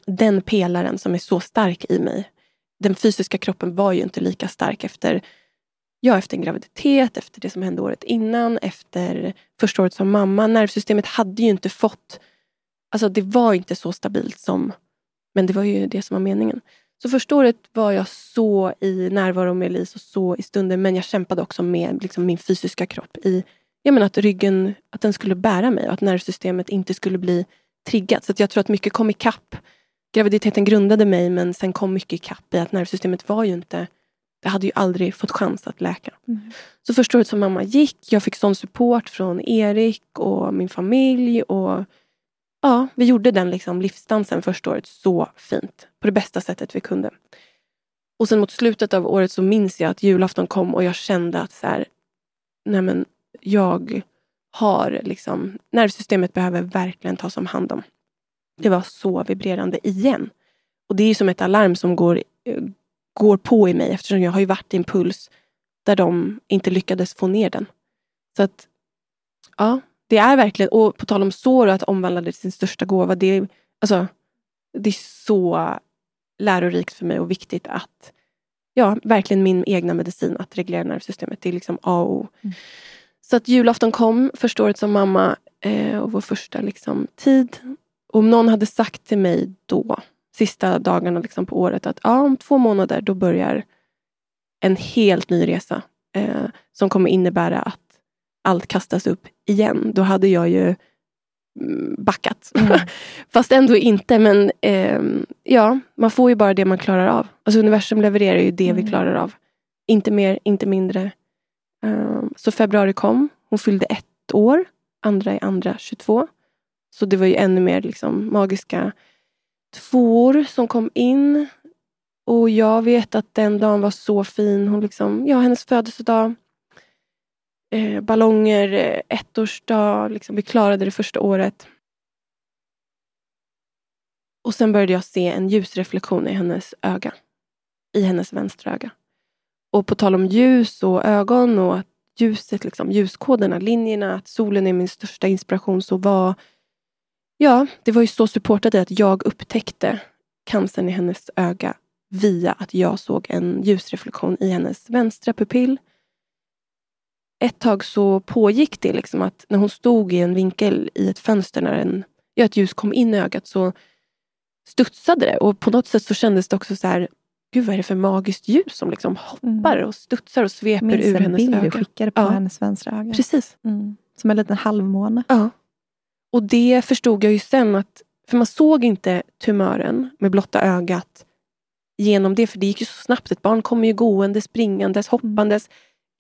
den pelaren som är så stark i mig. Den fysiska kroppen var ju inte lika stark efter ja, efter en graviditet, efter det som hände året innan, efter första året som mamma. Nervsystemet hade ju inte fått... Alltså det var inte så stabilt som... Men det var ju det som var meningen. Så första året var jag så i närvaro med Elise och så i stunden. Men jag kämpade också med liksom, min fysiska kropp. i jag menar, Att ryggen att den skulle bära mig och att nervsystemet inte skulle bli triggat. Så att jag tror att mycket kom ikapp graviditeten grundade mig men sen kom mycket ikapp i att nervsystemet var ju inte det hade ju aldrig fått chans att läka. Mm. Så första året som mamma gick, jag fick sån support från Erik och min familj. Och ja, Vi gjorde den liksom livsdansen första året så fint. På det bästa sättet vi kunde. Och sen mot slutet av året så minns jag att julafton kom och jag kände att så här, nej men, jag har liksom, nervsystemet behöver verkligen tas om hand om. Det var så vibrerande igen. Och det är som ett alarm som går, eh, går på i mig eftersom jag har ju varit i en puls där de inte lyckades få ner den. Så att, ja, det är verkligen, och på tal om sår och att omvandla det till sin största gåva. Det är, alltså, det är så lärorikt för mig och viktigt att, ja, verkligen min egna medicin att reglera nervsystemet. Det är liksom A och O. Mm. Så att julafton kom första året som mamma eh, och vår första liksom, tid. Om någon hade sagt till mig då, sista dagarna liksom, på året, att ja, om två månader då börjar en helt ny resa eh, som kommer innebära att allt kastas upp igen. Då hade jag ju mm, backat. Mm. Fast ändå inte. Men eh, ja, man får ju bara det man klarar av. Alltså universum levererar ju det mm. vi klarar av. Inte mer, inte mindre. Um, så februari kom. Hon fyllde ett år. Andra i andra 22. Så det var ju ännu mer liksom, magiska tvåor som kom in. Och jag vet att den dagen var så fin. Hon liksom, ja, hennes födelsedag. Eh, ballonger, eh, ettårsdag. Liksom, vi klarade det första året. Och sen började jag se en ljusreflektion i hennes öga. I hennes vänstra öga. Och på tal om ljus och ögon och att ljuset, liksom, ljuskoderna, linjerna, att solen är min största inspiration så var Ja, det var ju så supportat i att jag upptäckte cancern i hennes öga via att jag såg en ljusreflektion i hennes vänstra pupill. Ett tag så pågick det liksom att när hon stod i en vinkel i ett fönster när en, ja, ett ljus kom in i ögat så studsade det och på något sätt så kändes det också så här Gud vad är det för magiskt ljus som liksom hoppar mm. och studsar och sveper Minns ur hennes öga. Minns en bild du skickade på ja. hennes vänstra öga. Precis. Mm. Som en liten halvmåne. Ja. Och det förstod jag ju sen att, för man såg inte tumören med blotta ögat genom det, för det gick ju så snabbt. Ett barn kommer ju gående, springandes, hoppandes.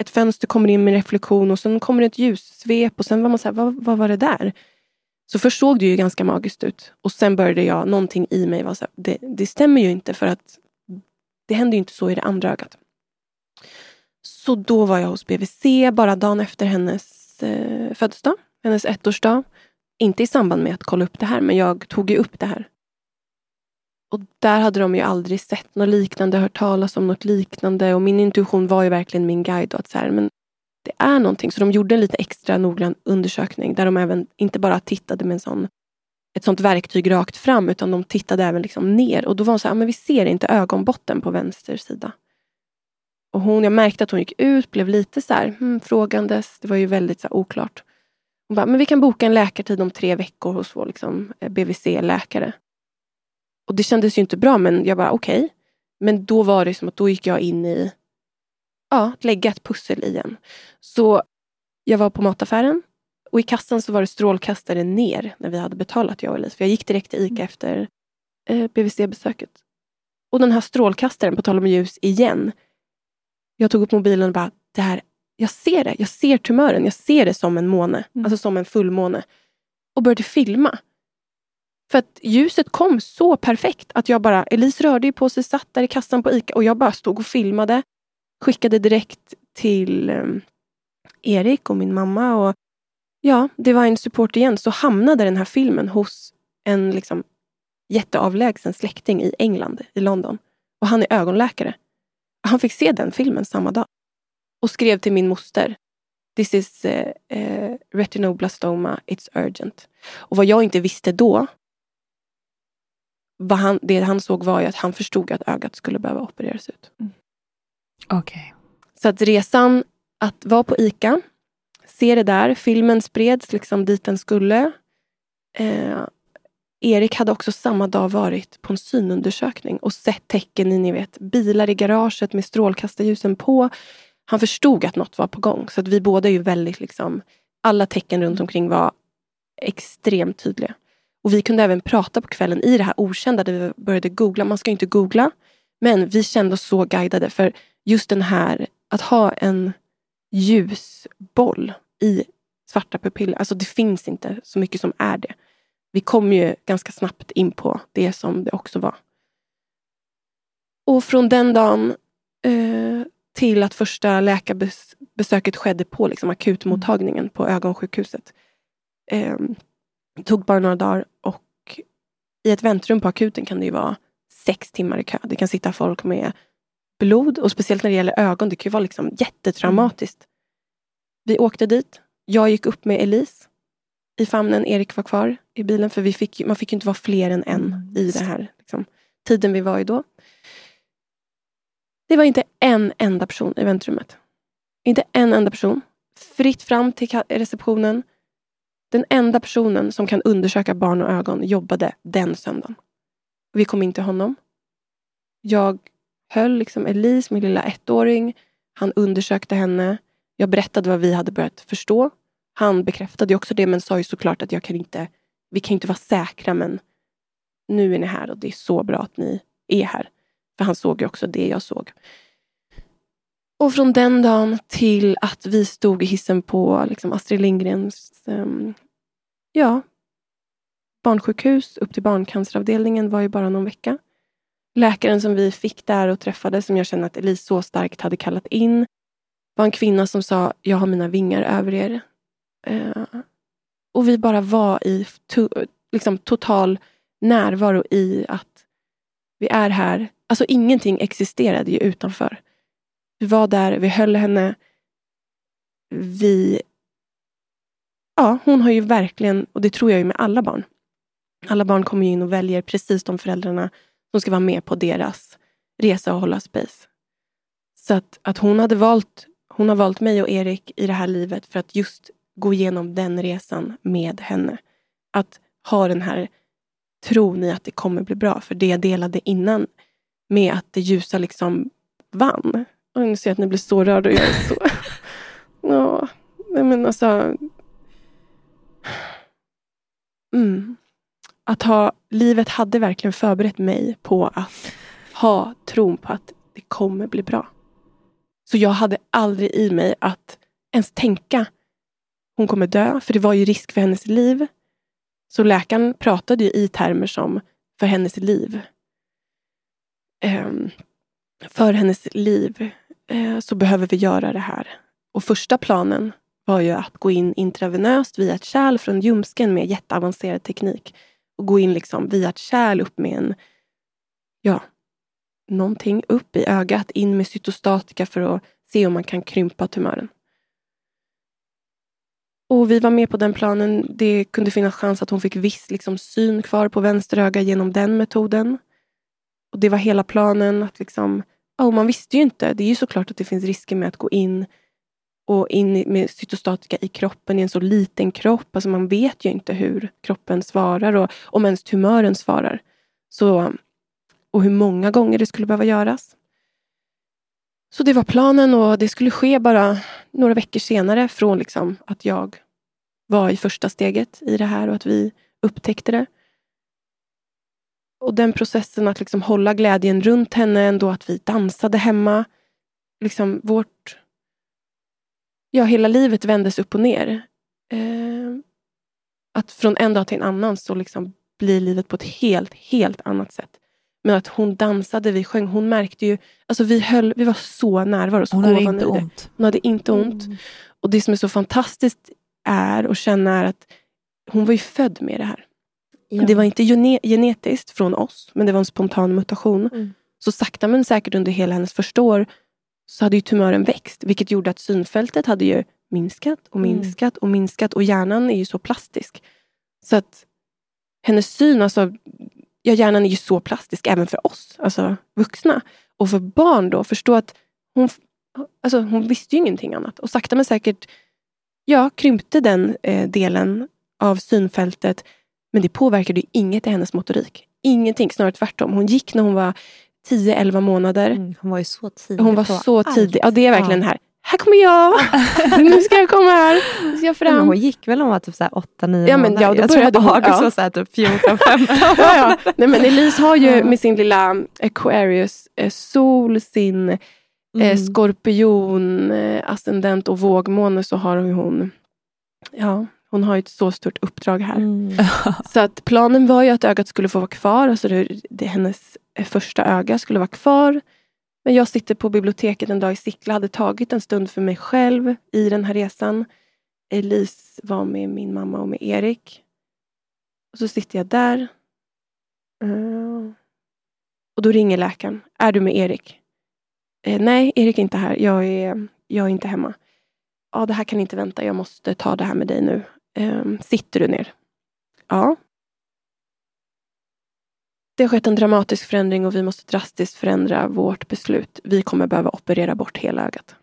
Ett fönster kommer in med reflektion och sen kommer det ett ljussvep och sen var man så här, vad, vad var det där? Så först såg det ju ganska magiskt ut. Och sen började jag, någonting i mig var så här, det, det stämmer ju inte för att det händer ju inte så i det andra ögat. Så då var jag hos BVC bara dagen efter hennes eh, födelsedag, hennes ettårsdag. Inte i samband med att kolla upp det här, men jag tog ju upp det här. Och där hade de ju aldrig sett något liknande, hört talas om något liknande. Och min intuition var ju verkligen min guide. att så här, men Det är någonting. Så de gjorde en lite extra noggrann undersökning där de även inte bara tittade med en sån, ett sånt verktyg rakt fram utan de tittade även liksom ner. Och då var hon så här, men vi ser inte ögonbotten på vänster sida. Och hon, jag märkte att hon gick ut, blev lite så här, hmm, frågandes. Det var ju väldigt så här, oklart. Hon bara, men vi kan boka en läkartid om tre veckor hos vår liksom, eh, BVC-läkare. Och det kändes ju inte bra, men jag bara okej. Okay. Men då var det som att då gick jag in i ja, att lägga ett pussel igen. Så jag var på mataffären och i kassan så var det strålkastare ner när vi hade betalat, jag och Elise. För jag gick direkt till ICA mm. efter eh, BVC-besöket. Och den här strålkastaren, på tal om ljus igen. Jag tog upp mobilen och bara, det här jag ser det. Jag ser tumören. Jag ser det som en måne. Mm. Alltså som en fullmåne. Och började filma. För att ljuset kom så perfekt att jag bara, Elise rörde ju på sig, satt där i kassan på ICA och jag bara stod och filmade. Skickade direkt till um, Erik och min mamma. Och ja, Divine Support igen. Så hamnade den här filmen hos en liksom jätteavlägsen släkting i England, i London. Och han är ögonläkare. Han fick se den filmen samma dag och skrev till min moster. This is uh, uh, retinoblastoma, it's urgent. Och vad jag inte visste då, vad han, det han såg var ju att han förstod att ögat skulle behöva opereras ut. Mm. Okej. Okay. Så att resan att vara på ICA, se det där, filmen spreds liksom dit den skulle. Eh, Erik hade också samma dag varit på en synundersökning och sett tecken i ni vet, bilar i garaget med strålkastarljusen på han förstod att något var på gång. Så att vi båda är ju väldigt, liksom, alla tecken runt omkring var extremt tydliga. Och vi kunde även prata på kvällen i det här okända där vi började googla. Man ska ju inte googla. Men vi kände oss så guidade för just den här att ha en ljusboll i svarta pupiller. Alltså det finns inte så mycket som är det. Vi kom ju ganska snabbt in på det som det också var. Och från den dagen eh, till att första läkarbesöket skedde på liksom, akutmottagningen på ögonsjukhuset. Eh, tog bara några dagar och i ett väntrum på akuten kan det ju vara sex timmar i kö. Det kan sitta folk med blod och speciellt när det gäller ögon. Det kan ju vara liksom jättetraumatiskt. Vi åkte dit. Jag gick upp med Elise i famnen. Erik var kvar i bilen för vi fick, man fick ju inte vara fler än en Mm, i den här liksom, tiden vi var i då. Det var inte en enda person i väntrummet. Inte en enda person. Fritt fram till receptionen. Den enda personen som kan undersöka barn och ögon jobbade den söndagen. Vi kom in till honom. Jag höll liksom Elise, min lilla ettåring. Han undersökte henne. Jag berättade vad vi hade börjat förstå. Han bekräftade också det men sa ju såklart att jag kan inte, vi kan inte vara säkra men nu är ni här och det är så bra att ni är här. För han såg ju också det jag såg. Och från den dagen till att vi stod i hissen på liksom Astrid Lindgrens um, ja, barnsjukhus upp till barncanceravdelningen var ju bara någon vecka. Läkaren som vi fick där och träffade, som jag känner att Elise så starkt hade kallat in, var en kvinna som sa, jag har mina vingar över er. Uh, och vi bara var i to, liksom, total närvaro i att vi är här. Alltså ingenting existerade ju utanför. Vi var där, vi höll henne. Vi... Ja, hon har ju verkligen, och det tror jag ju med alla barn. Alla barn kommer in och väljer precis de föräldrarna som ska vara med på deras resa och hålla space. Så att, att hon hade valt, hon har valt mig och Erik i det här livet för att just gå igenom den resan med henne. Att ha den här tron i att det kommer bli bra. För det jag delade innan med att det ljusa liksom vann. Och nu ser jag att ni blir så rörda och jag är så... ja, men alltså... Mm. Att ha, livet hade verkligen förberett mig på att ha tron på att det kommer bli bra. Så jag hade aldrig i mig att ens tänka hon kommer dö, för det var ju risk för hennes liv. Så läkaren pratade ju i termer som för hennes liv. Ehm, för hennes liv eh, så behöver vi göra det här. Och första planen var ju att gå in intravenöst via ett kärl från ljumsken med jätteavancerad teknik. Och gå in liksom via ett kärl upp med en, ja, någonting upp i ögat, in med cytostatika för att se om man kan krympa tumören. Och vi var med på den planen. Det kunde finnas chans att hon fick viss liksom, syn kvar på vänster öga genom den metoden. Och Det var hela planen. att liksom, oh, Man visste ju inte. Det är ju såklart att det finns risker med att gå in och in med cytostatika i kroppen i en så liten kropp. Alltså man vet ju inte hur kroppen svarar och om ens tumören svarar. Så, och hur många gånger det skulle behöva göras. Så det var planen och det skulle ske bara några veckor senare från liksom att jag var i första steget i det här och att vi upptäckte det. Och den processen att liksom hålla glädjen runt henne, ändå att vi dansade hemma. Liksom vårt... Ja, hela livet vändes upp och ner. Eh, att från en dag till en annan så liksom blir livet på ett helt, helt annat sätt. Men att hon dansade, vi sjöng, hon märkte ju... Alltså vi, höll, vi var så närvarande. Hon hade inte ont. Hon hade inte ont. Och det som är så fantastiskt är att känna är att hon var ju född med det här. Det var inte gene- genetiskt från oss, men det var en spontan mutation. Mm. Så sakta men säkert under hela hennes första år så hade ju tumören växt, vilket gjorde att synfältet hade ju minskat och Mm. minskat och minskat. Och hjärnan är ju så plastisk. Så att hennes syn, alltså, ja, hjärnan är ju så plastisk även för oss, alltså vuxna. Och för barn då, förstå att hon, alltså, hon visste ju ingenting annat. Och sakta men säkert ja, krympte den eh, delen av synfältet. Men det påverkade ju inget i hennes motorik. Ingenting, snarare tvärtom. Hon gick när hon var 10-11 månader. Mm, hon var ju så tidig Hon var så allt. tidig. Ja, det är verkligen Ja. här. här kommer jag. nu ska jag komma här. Nu ska jag fram. hon gick väl när hon var typ 8-9 Ja, men månader. ja, då jag tror började hon- ja. så här typ 14-15. ja, ja. Nej, men Elise har ju Ja. med sin lilla Aquarius eh, sol, sin eh, Mm. skorpion, eh, ascendent och vågmåne så har hon, ja, hon har ju ett så stort uppdrag här. Mm. Så att planen var ju att ögat skulle få vara kvar. Alltså det, det, hennes eh, första öga skulle vara kvar. Men jag sitter på biblioteket en dag i Sickla. hade tagit en stund för mig själv i den här resan. Elise var med min mamma och med Erik. Och så sitter jag där. Eh, och då ringer läkaren. Är du med Erik? Eh, nej, Erik är inte här. Jag är, jag är inte hemma. Ja, det här kan inte vänta. Jag måste ta det här med dig nu. Ehm, sitter du ner? Ja. Det har skett en dramatisk förändring och vi måste drastiskt förändra vårt beslut. Vi kommer behöva operera bort hela ögat.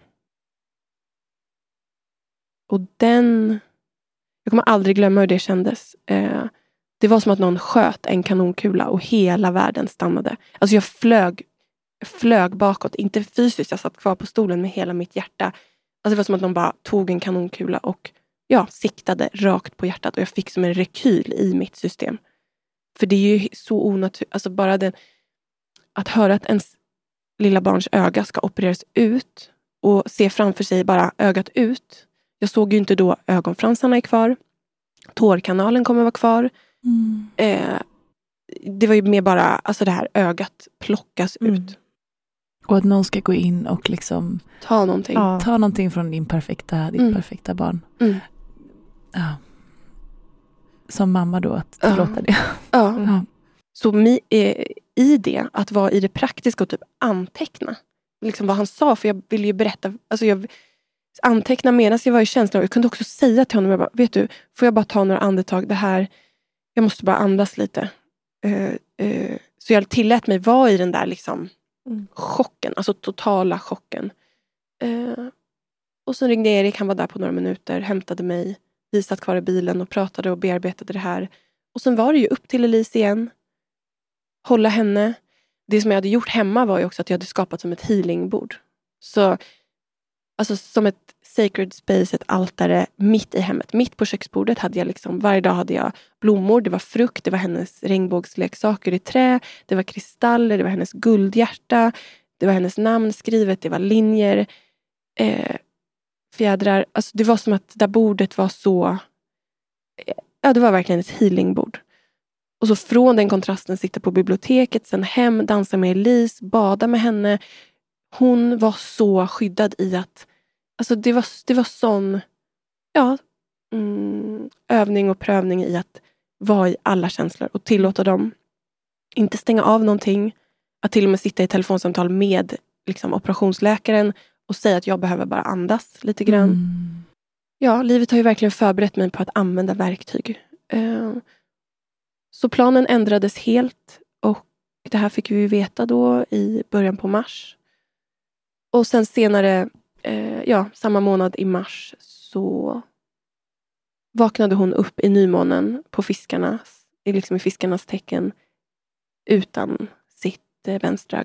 Och den... Jag kommer aldrig glömma hur det kändes. Ehm, det var som att någon sköt en kanonkula och hela världen stannade. Alltså jag flög, flög bakåt, inte fysiskt, jag satt kvar på stolen med hela mitt hjärta. Alltså det var som att någon bara tog en kanonkula och ja, siktade rakt på hjärtat och jag fick som en rekyl i mitt system. För det är ju så onaturligt, alltså bara den, att höra att ens lilla barns öga ska opereras ut och se framför sig bara ögat ut. Jag såg ju inte då ögonfransarna är kvar. Tårkanalen kommer vara kvar. Mm. Eh, det var ju mer bara alltså det här ögat plockas Mm. ut. Och att någon ska gå in och liksom Ta någonting. Ja. ta någonting från din perfekta, ditt Mm. perfekta barn. Mm. Ja. Som mamma då, att tillåta det. Ja. Så mi, eh, i det, att vara i det praktiska och typ anteckna liksom vad han sa. För jag ville ju berätta. Alltså jag anteckna medan jag var i känslan. Jag kunde också säga till honom, jag bara, vet du, får jag bara ta några andetag? Det här, jag måste bara andas lite. Eh, eh, så jag tillät mig vara i den där liksom, Mm. chocken, alltså totala chocken. Eh, och så ringde Erik, han var där på några minuter, hämtade mig. Vi satt kvar i bilen och pratade och bearbetade det här. Och sen var det ju upp till Elise igen. Hålla henne. Det som jag hade gjort hemma var ju också att jag hade skapat som ett healingbord. Så alltså som ett sacred space, ett altare mitt i hemmet. Mitt på köksbordet hade jag liksom, varje dag hade jag blommor, det var frukt, det var hennes regnbågsleksaker i trä, det var kristaller, det var hennes guldhjärta, det var hennes namn skrivet, det var linjer, eh, fjädrar. Alltså det var som att det där bordet var så... Ja, det var verkligen ett healingbord. Och så från den kontrasten sitta på biblioteket, sen hem, dansa med Elise, bada med henne. Hon var så skyddad i att... Alltså det var, det var sån ja, mm, övning och prövning i att vara i alla känslor och tillåta dem. Inte stänga av någonting. Att till och med sitta i telefonsamtal med liksom, operationsläkaren och säga att jag behöver bara andas lite grann. Mm. Ja, livet har ju verkligen förberett mig på att använda verktyg. Eh, Så planen ändrades helt och det här fick vi veta då i början på mars. Och sen senare, eh, ja, samma månad i mars så vaknade hon upp i nymånen på fiskarnas, liksom i fiskarnas tecken utan sitt eh, vänstra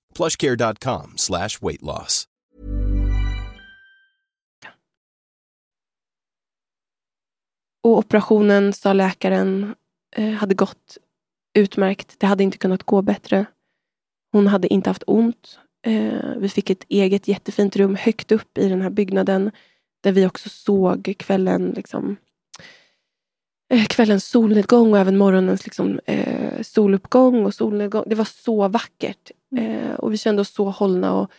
plushcare.com slash weight loss. Och operationen, sa läkaren, eh, hade gått utmärkt. Det hade inte kunnat gå bättre. Hon hade inte haft ont. Eh, vi fick ett eget jättefint rum högt upp i den här byggnaden. Där vi också såg kvällen, liksom, eh, kvällens solnedgång och även morgonens liksom, eh, soluppgång och solnedgång. Det var så vackert. Eh, och vi kände oss så hållna. Och,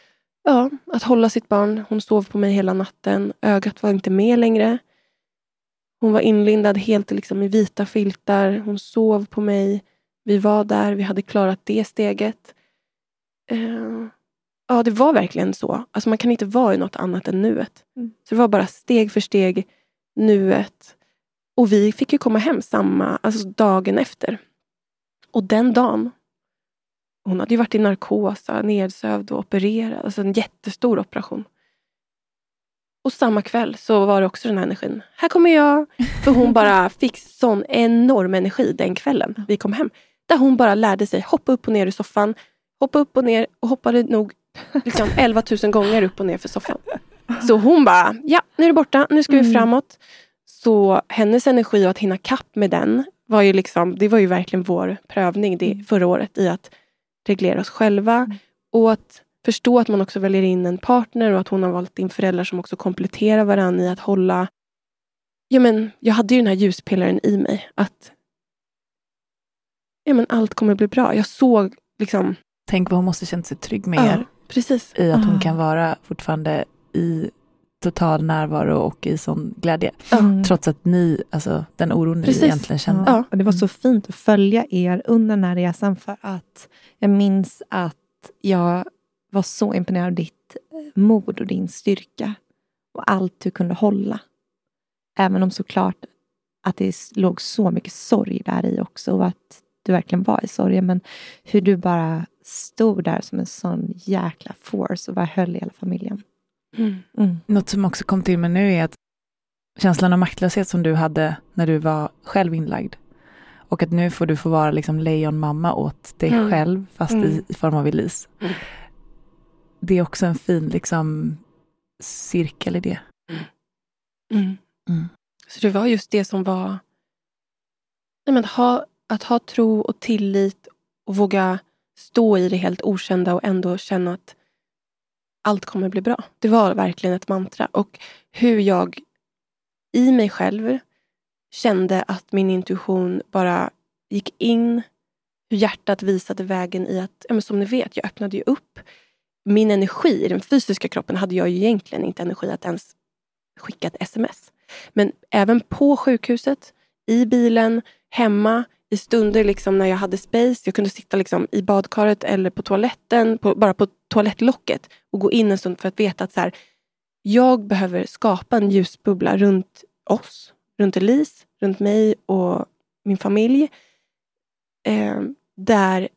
ja, att hålla sitt barn. Hon sov på mig hela natten. Ögat var inte med längre. Hon var inlindad helt liksom, i vita filtar. Hon sov på mig. Vi var där. Vi hade klarat det steget. Eh, ja, det var verkligen så. Alltså, man kan inte vara i något annat än nuet. Mm. Så det var bara steg för steg, nuet. Och vi fick ju komma hem samma, alltså dagen efter. Och den dagen, hon hade ju varit i narkos, nedsövd och opererad. Alltså en jättestor operation. Och samma kväll så var det också den här energin. Här kommer jag. För hon bara fick sån enorm energi den kvällen vi kom hem. Där hon bara lärde sig hoppa upp och ner i soffan. Hoppa upp och ner och hoppade nog liksom 11 000 gånger upp och ner för soffan. Så hon bara, ja nu är det borta, nu ska vi Mm. framåt. Så hennes energi och att hinna kapp med den, var ju liksom, det var ju verkligen vår prövning det, Mm. förra året i att reglera oss själva. Och att förstå att man också väljer in en partner och att hon har valt in föräldrar som också kompletterar varandra i att hålla... Ja, men, jag hade ju den här ljuspelaren i mig. Att ja, men allt kommer bli bra. Jag såg liksom... Tänk vad hon måste känt sig trygg med Ja, er precis. i att hon Ah. kan vara fortfarande i total närvaro och i sån glädje. Mm. Trots att ni, alltså den oron ni Precis. egentligen kände. Ja. Och det var så fint att följa er under den här resan för att jag minns att jag var så imponerad av ditt eh, mod och din styrka och allt du kunde hålla. Även om såklart att det låg så mycket sorg där i också och att du verkligen var i sorgen. Men hur du bara stod där som en sån jäkla force och bara höll hela familjen. Mm. Mm. Något som också kom till mig nu är att känslan av maktlöshet som du hade när du var själv inlagd. Och att nu får du få vara liksom lejonmamma åt dig Mm. själv, fast Mm. i, i form av Elise. Mm. Det är också en fin liksom, cirkel i det. Mm. Mm. Så det var just det som var... Nej, men ha, att ha tro och tillit och våga stå i det helt okända och ändå känna att allt kommer bli bra. Det var verkligen ett mantra. Och hur jag i mig själv kände att min intuition bara gick in. Hur hjärtat visade vägen i att, ja, men som ni vet, jag öppnade ju upp. Min energi i den fysiska kroppen hade jag ju egentligen inte energi att ens skicka ett sms. Men även på sjukhuset, i bilen, hemma, i stunder liksom när jag hade space. Jag kunde sitta liksom i badkaret eller på toaletten, på, bara på toalettlocket och gå in en stund för att veta att så här, jag behöver skapa en ljusbubbla runt oss, runt Elise, runt mig och min familj. Eh, där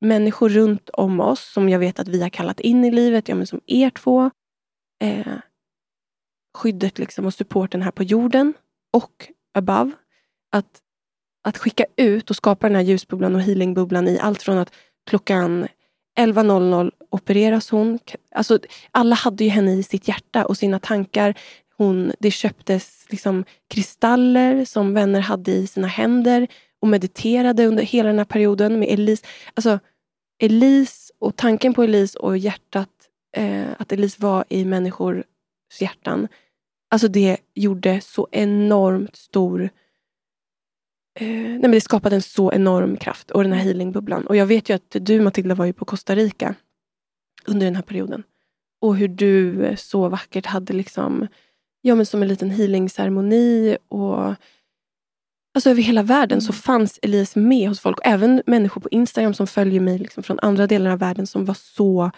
människor runt om oss, som jag vet att vi har kallat in i livet, ja, men som er två, eh, skyddet liksom och supporten här på jorden och above. Att, att skicka ut och skapa den här ljusbubblan och healingbubblan i allt från att klockan 11.00 opereras hon. Alltså, alla hade ju henne i sitt hjärta och sina tankar. Hon, det köptes liksom kristaller som vänner hade i sina händer och mediterade under hela den här perioden med Elise. Alltså, Elise och tanken på Elise och hjärtat, eh, att Elise var i människors hjärtan. Alltså det gjorde så enormt stor... Eh, nej men det skapade en så enorm kraft och den här healingbubblan. Och jag vet ju att du Matilda var ju på Costa Rica under den här perioden. Och hur du eh, så vackert hade liksom, ja men som en liten healingceremoni och Alltså över hela världen så fanns Elise med hos folk. Och även människor på Instagram som följer mig liksom från andra delar av världen som var så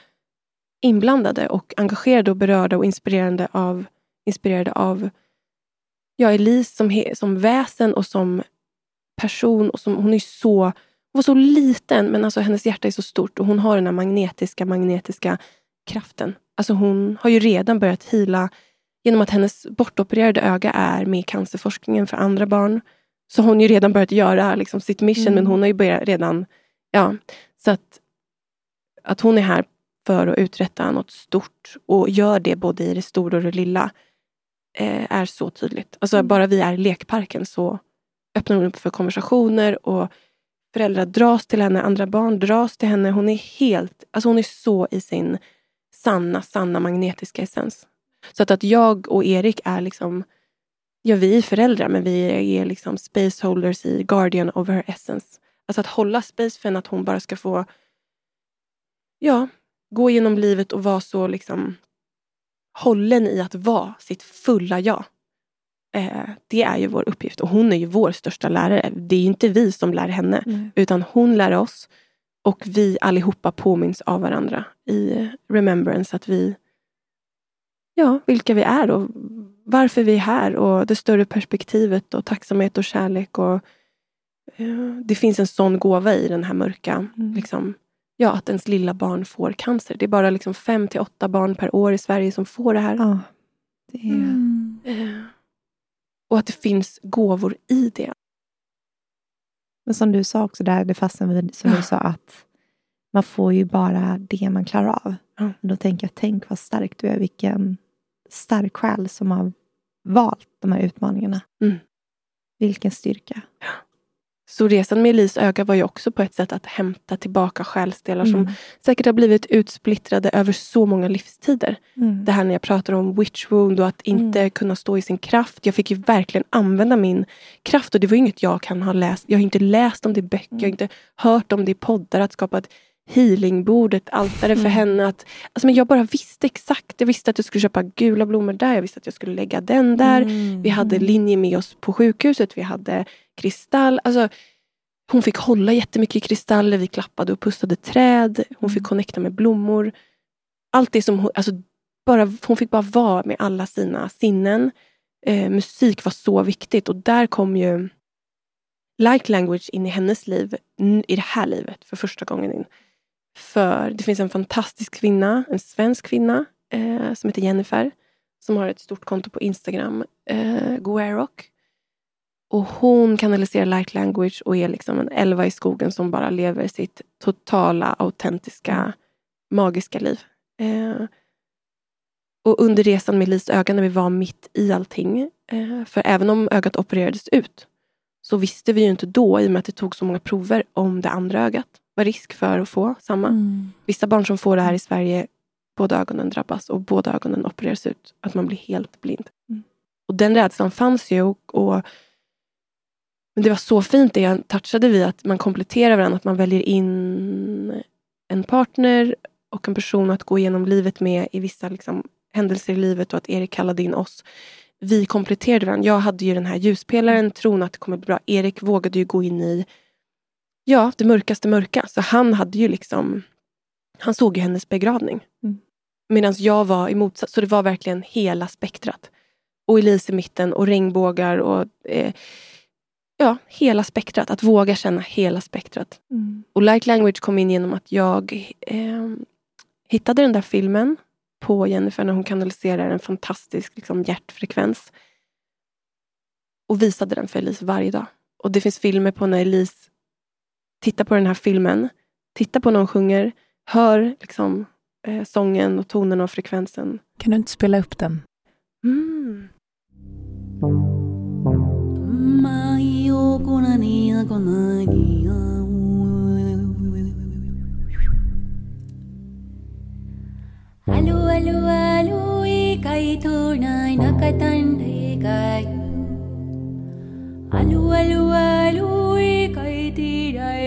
inblandade och engagerade och berörda och inspirerande av, inspirerade av ja, Elise som, som väsen och som person. Och som, hon är så, hon var så liten men alltså hennes hjärta är så stort och hon har den här magnetiska, magnetiska kraften. Alltså hon har ju redan börjat hila genom att hennes bortopererade öga är med i cancerforskningen för andra barn. Så hon har ju redan börjat göra liksom, sitt mission Mm. men hon har ju börjat redan... Ja, så att, att hon är här för att uträtta något stort och gör det både i det stora och det lilla eh, är så tydligt. Alltså Mm. bara vi är i lekparken så öppnar hon upp för konversationer och föräldrar dras till henne, andra barn dras till henne. Hon är helt, alltså hon är så i sin sanna, sanna magnetiska essens. Så att, att jag och Erik är liksom, ja vi är föräldrar men vi är liksom spaceholders i Guardian of her essence. Alltså att hålla space för henne, att hon bara ska få ja, gå genom livet och vara så liksom hållen i att vara sitt fulla jag. Eh, det är ju vår uppgift och hon är ju vår största lärare. Det är inte vi som lär henne, mm. utan hon lär oss. Och vi allihopa påminns av varandra i remembrance att vi, ja, vilka vi är och varför vi är här och det större perspektivet och tacksamhet och kärlek. Och, eh, det finns en sån gåva i den här mörka, mm. liksom, ja, att ens lilla barn får cancer. Det är bara liksom fem till åtta barn per år i Sverige som får det här. Ja, det är... Mm. Eh, och att det finns gåvor i det. Men som du sa också där, det fastnade vid, som ja. du sa, att man får ju bara det man klarar av. Ja. Då tänker jag, tänk vad stark du är, vilken stark själ som har valt de här utmaningarna. Mm. Vilken styrka. Ja. Så resan med Elis öga var ju också på ett sätt att hämta tillbaka själsdelar mm. som säkert har blivit utsplittrade över så många livstider. Mm. Det här när jag pratar om witch wound och att inte mm. kunna stå i sin kraft. Jag fick ju verkligen använda min kraft och det var inget jag kan ha läst. Jag har inte läst om det i böcker, jag har mm. inte hört om det i poddar. Att skapa ett healingbord, ett altare för mm. henne. Att, alltså, men jag bara visste exakt. Jag visste att jag skulle köpa gula blommor där. Jag visste att jag skulle lägga den där. Vi hade linje med oss på sjukhuset. Vi hade kristall. Alltså, hon fick hålla jättemycket kristaller, vi klappade och pussade träd. Hon fick mm. connecta med blommor. Allt det som hon, alltså bara, hon fick bara vara med alla sina sinnen. Eh, musik var så viktigt och där kom ju light language in i hennes liv, i det här livet, för första gången in. För det finns en fantastisk kvinna, en svensk kvinna, eh, som heter Jennifer, som har ett stort konto på Instagram, eh, Guerok. Och hon kanaliserar light language och är liksom en elva i skogen som bara lever sitt totala, autentiska, magiska liv. Eh, och under resan med Lis öga, när vi var mitt i allting, eh, för även om ögat opererades ut, så visste vi ju inte då, i och med att det tog så många prover, om det andra ögat var risk för att få samma. Mm. Vissa barn som får det här i Sverige, båda ögonen drabbas och båda ögonen opereras ut. Att man blir helt blind. Mm. Och Den rädslan fanns ju. och, och men det var så fint det jag touchade vid, att man kompletterar varandra. Att man väljer in en partner och en person att gå igenom livet med i vissa liksom, händelser i livet och att Erik kallade in oss. Vi kompletterade varandra. Jag hade ju den här ljuspelaren, tron att det kommer bli bra. Erik vågade ju gå in i ja, det mörkaste mörka. Så han hade ju liksom han såg ju hennes begravning. Mm. Medan jag var i motsats. Så det var verkligen hela spektrat. Och Elise i mitten och regnbågar och eh, ja, hela spektrat. Att våga känna hela spektrat. Mm. Och Light Language kom in genom att jag eh, hittade den där filmen på Jennifer när hon kanaliserar en fantastisk liksom, hjärtfrekvens. Och visade den för Elise varje dag. Och det finns filmer på när Elise tittar på den här filmen, tittar på när hon sjunger, hör liksom, eh, sången och tonen och frekvensen. Kan du inte spela upp den? Mm. Alu alu alu ikai tunai nakatandai kayu Alu alu alu ikai tirai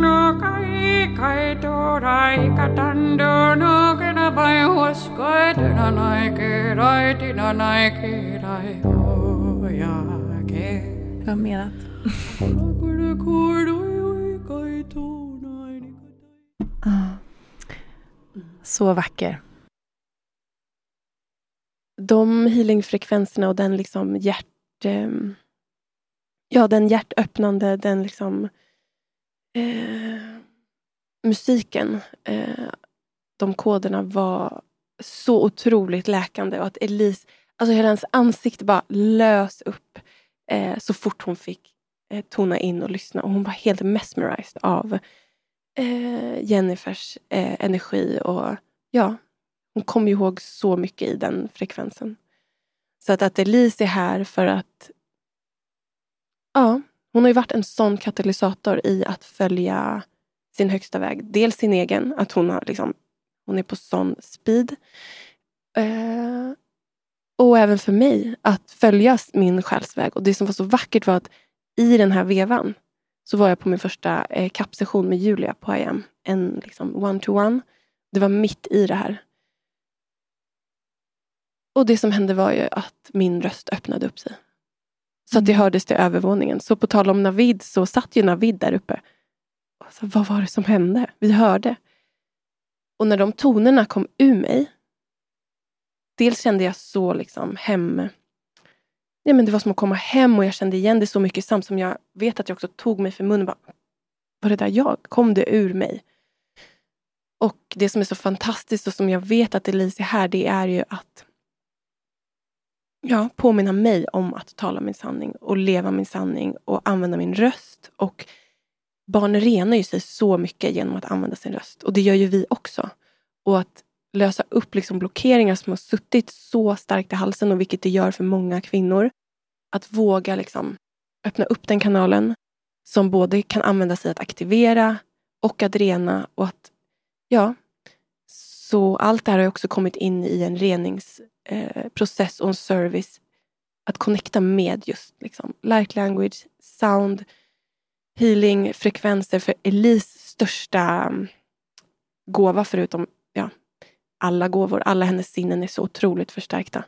no kai kai to rai ka tan do no ke na bai hos kai tena nai ke rai ti na nai ke rai o ya ke Vad menat? Ah, så vacker. De healingfrekvenserna och den liksom hjärt... Ehm, ja, den hjärtöppnande, den liksom eh, musiken, eh, de koderna var så otroligt läkande. Och att Elise, alltså hela hennes ansikte bara lös upp eh, så fort hon fick eh, tona in och lyssna. Och hon var helt mesmerized av eh, Jennifers eh, energi. Och ja, hon kom ihåg så mycket i den frekvensen. Så att, att Elise är här för att Ja, hon har ju varit en sån katalysator i att följa sin högsta väg. Dels sin egen, att hon, har liksom, hon är på sån speed. Eh, och även för mig, att följa min själsväg. Och det som var så vackert var att i den här vevan så var jag på min första eh, kappsession med Julia på IM. En liksom one-to-one. Det var mitt i det här. Och det som hände var ju att min röst öppnade upp sig. Så att det hördes till övervåningen. Så på tal om Navid så satt ju Navid där uppe. Så, vad var det som hände? Vi hörde. Och när de tonerna kom ur mig. Dels kände jag så liksom hem... Ja, men det var som att komma hem och jag kände igen det så mycket samt som jag vet att jag också tog mig för munnen. Bara, var det där jag? Kom det ur mig? Och det som är så fantastiskt och som jag vet att Elise är här, det är ju att ja, påminna mig om att tala min sanning och leva min sanning och använda min röst. Och barn renar ju sig så mycket genom att använda sin röst. Och det gör ju vi också. Och att lösa upp liksom blockeringar som har suttit så starkt i halsen och vilket det gör för många kvinnor. Att våga liksom öppna upp den kanalen som både kan användas i att aktivera och att rena och att, ja. Så allt det här har också kommit in i en reningsprocess och en service. Att connecta med just liksom, light language, sound, healing, frekvenser. För Elise största mm, gåva förutom ja, alla gåvor, alla hennes sinnen är så otroligt förstärkta.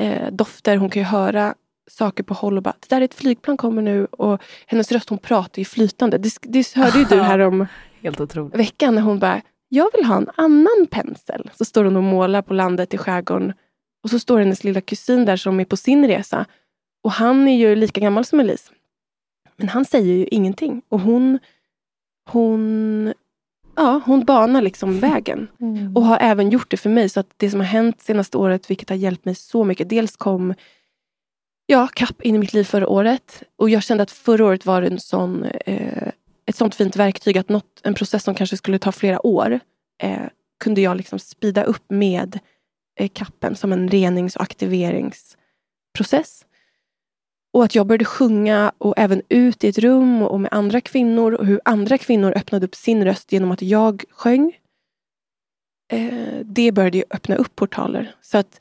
Eh, dofter, hon kan ju höra saker på håll och bara, det där är ett flygplan kommer nu och hennes röst hon pratar ju flytande. Det, det hörde ju du här om Helt otroligt. veckan när hon bara, jag vill ha en annan pensel. Så står hon och målar på landet i skärgården. Och så står hennes lilla kusin där som är på sin resa. Och han är ju lika gammal som Elise. Men han säger ju ingenting. Och hon, hon, ja, hon banar liksom vägen. Mm. Och har även gjort det för mig. Så att det som har hänt senaste året, vilket har hjälpt mig så mycket. Dels kom ja, kapp in i mitt liv förra året. Och jag kände att förra året var en sån, eh, ett sånt fint verktyg. Att något, en process som kanske skulle ta flera år eh, kunde jag liksom spida upp med eh, kappen som en renings och aktiveringsprocess. Och att jag började sjunga och även ut i ett rum och med andra kvinnor och hur andra kvinnor öppnade upp sin röst genom att jag sjöng. Eh, det började ju öppna upp portaler. Så att,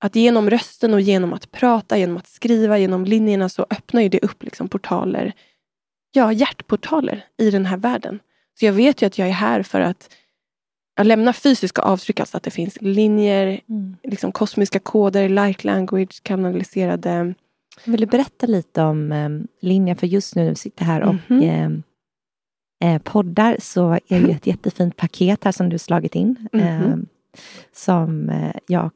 att genom rösten och genom att prata, genom att skriva, genom linjerna så öppnar ju det upp liksom portaler. Ja, hjärtportaler i den här världen. Så jag vet ju att jag är här för att jag lämnar fysiska avtryck, alltså att det finns linjer, Mm. liksom kosmiska koder, light language, kanaliserade Vill du berätta lite om eh, linjen? För just nu när vi sitter här och Mhm. eh, eh, poddar så är det ju ett jättefint paket här som du slagit in. Eh, Mhm. som eh, jag eh,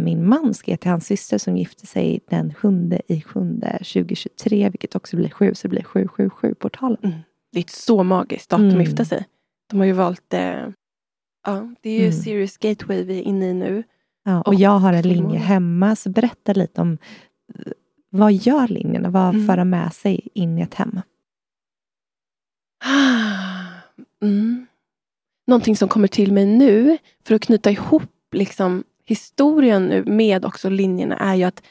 min man ge till hans syster som gifte sig den sjunde i sjunde 2023, vilket också blir sju, så det blir 777-portalen. Det är ett så magiskt datum Mm. att gifta sig. De har ju valt... Eh, ja, det är ju Mm. Sirius Gateway vi är inne i nu. Ja, och Och jag har en linje hemma, så berätta lite om eh, vad gör linjerna? Vad Mm. för de med sig in i ett hem? Mm. Någonting som kommer till mig nu, för att knyta ihop liksom, historien nu med också linjerna, är ju att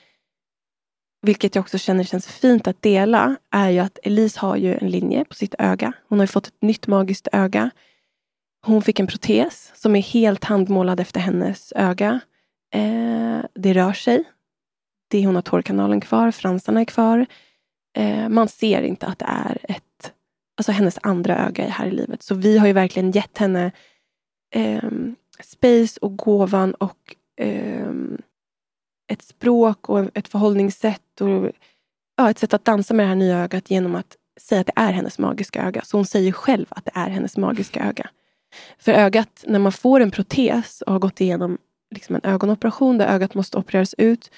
vilket jag också känner känns fint att dela, är ju att Elise har ju en linje på sitt öga. Hon har ju fått ett nytt magiskt öga. Hon fick en protes som är helt handmålad efter hennes öga. Eh, det rör sig. Det, hon har tårkanalen kvar, fransarna är kvar. Eh, man ser inte att det är ett, alltså hennes andra öga här i livet. Så vi har ju verkligen gett henne eh, space och gåvan och eh, ett språk och ett förhållningssätt och ja, ett sätt att dansa med det här nya ögat genom att säga att det är hennes magiska öga. Så hon säger själv att det är hennes magiska öga. För ögat, när man får en protes och har gått igenom liksom en ögonoperation där ögat måste opereras ut,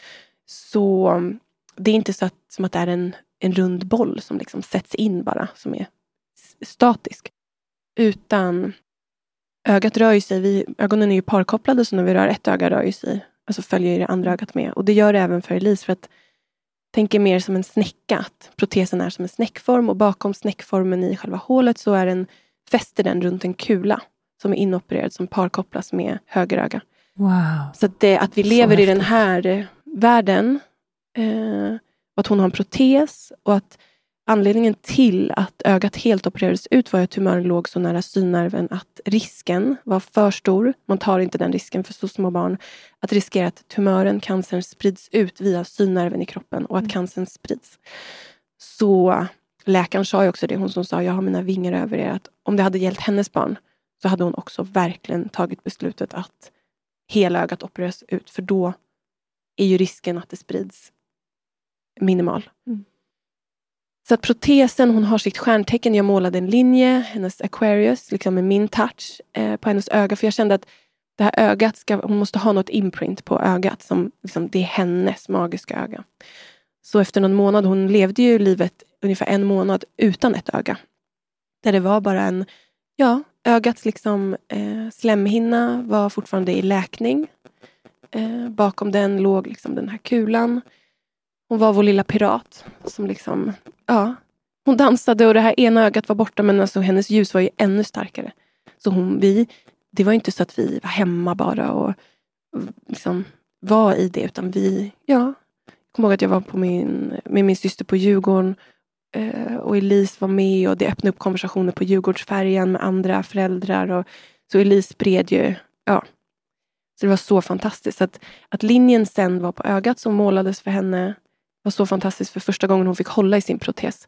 så mm, det är inte så att, som att det är en en rund boll som liksom sätts in bara, som är statisk. Utan ögat rör ju sig, vi, ögonen är ju parkopplade så när vi rör ett öga rör ju sig, alltså följer det andra ögat med. Och det gör det även för Elise för att tänker mer som en snäcka, att protesen är som en snäckform och bakom snäckformen i själva hålet så är den, fäster den runt en kula som är inopererad som parkopplas med höger öga. Wow. Så att, det, att vi lever i den här eh, världen eh, att hon har en protes och att anledningen till att ögat helt opererades ut var att tumören låg så nära synnerven att risken var för stor. Man tar inte den risken för så små barn. Att riskera att tumören, cancern, sprids ut via synnerven i kroppen och att cancern sprids. Så läkaren sa ju också det, hon som sa jag har mina vingar över er, att om det hade gällt hennes barn så hade hon också verkligen tagit beslutet att hela ögat opereras ut för då är ju risken att det sprids minimal. Mm. Så att protesen, hon har sitt stjärntecken. Jag målade en linje, hennes Aquarius, liksom med min touch eh, på hennes öga. För jag kände att det här ögat, ska, hon måste ha något imprint på ögat. som liksom, Det är hennes magiska öga. Så efter någon månad, hon levde ju livet ungefär en månad utan ett öga. Där det var bara en, ja, ögats liksom, eh, slemhinna var fortfarande i läkning. Eh, bakom den låg liksom den här kulan. Hon var vår lilla pirat. Som liksom, ja, hon dansade och det här ena ögat var borta men alltså hennes ljus var ju ännu starkare. Så hon, vi, det var inte så att vi var hemma bara och liksom var i det utan vi, ja. Jag kommer ihåg att jag var på min, med min syster på Djurgården eh, och Elise var med och det öppnade upp konversationer på Djurgårdsfärjan med andra föräldrar. Och, så Elise spred ju, ja. Så det var så fantastiskt. Att, att linjen sen var på ögat som målades för henne var så fantastiskt för första gången hon fick hålla i sin protes.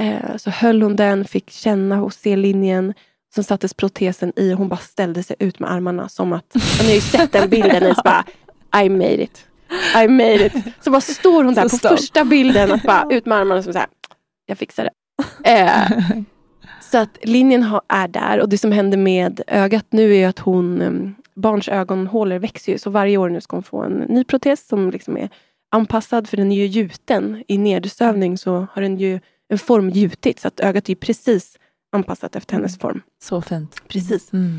Eh, så höll hon den, fick känna och se linjen. Sen sattes protesen i och hon bara ställde sig ut med armarna som att, ni har ju sett den bilden, så bara I made it. I made it. Så bara står hon där Så på stolt. första bilden, att bara ut med armarna som så här, jag fixar det. Eh, så att linjen har, är där och det som händer med ögat nu är att hon, um, barns ögonhålor växer ju. Så varje år nu ska hon få en ny protes som liksom är anpassad för den är ju gjuten. I nedersövning så har den ju en form gjutit så att ögat är precis anpassat efter hennes form. Så fint. Precis. Mm.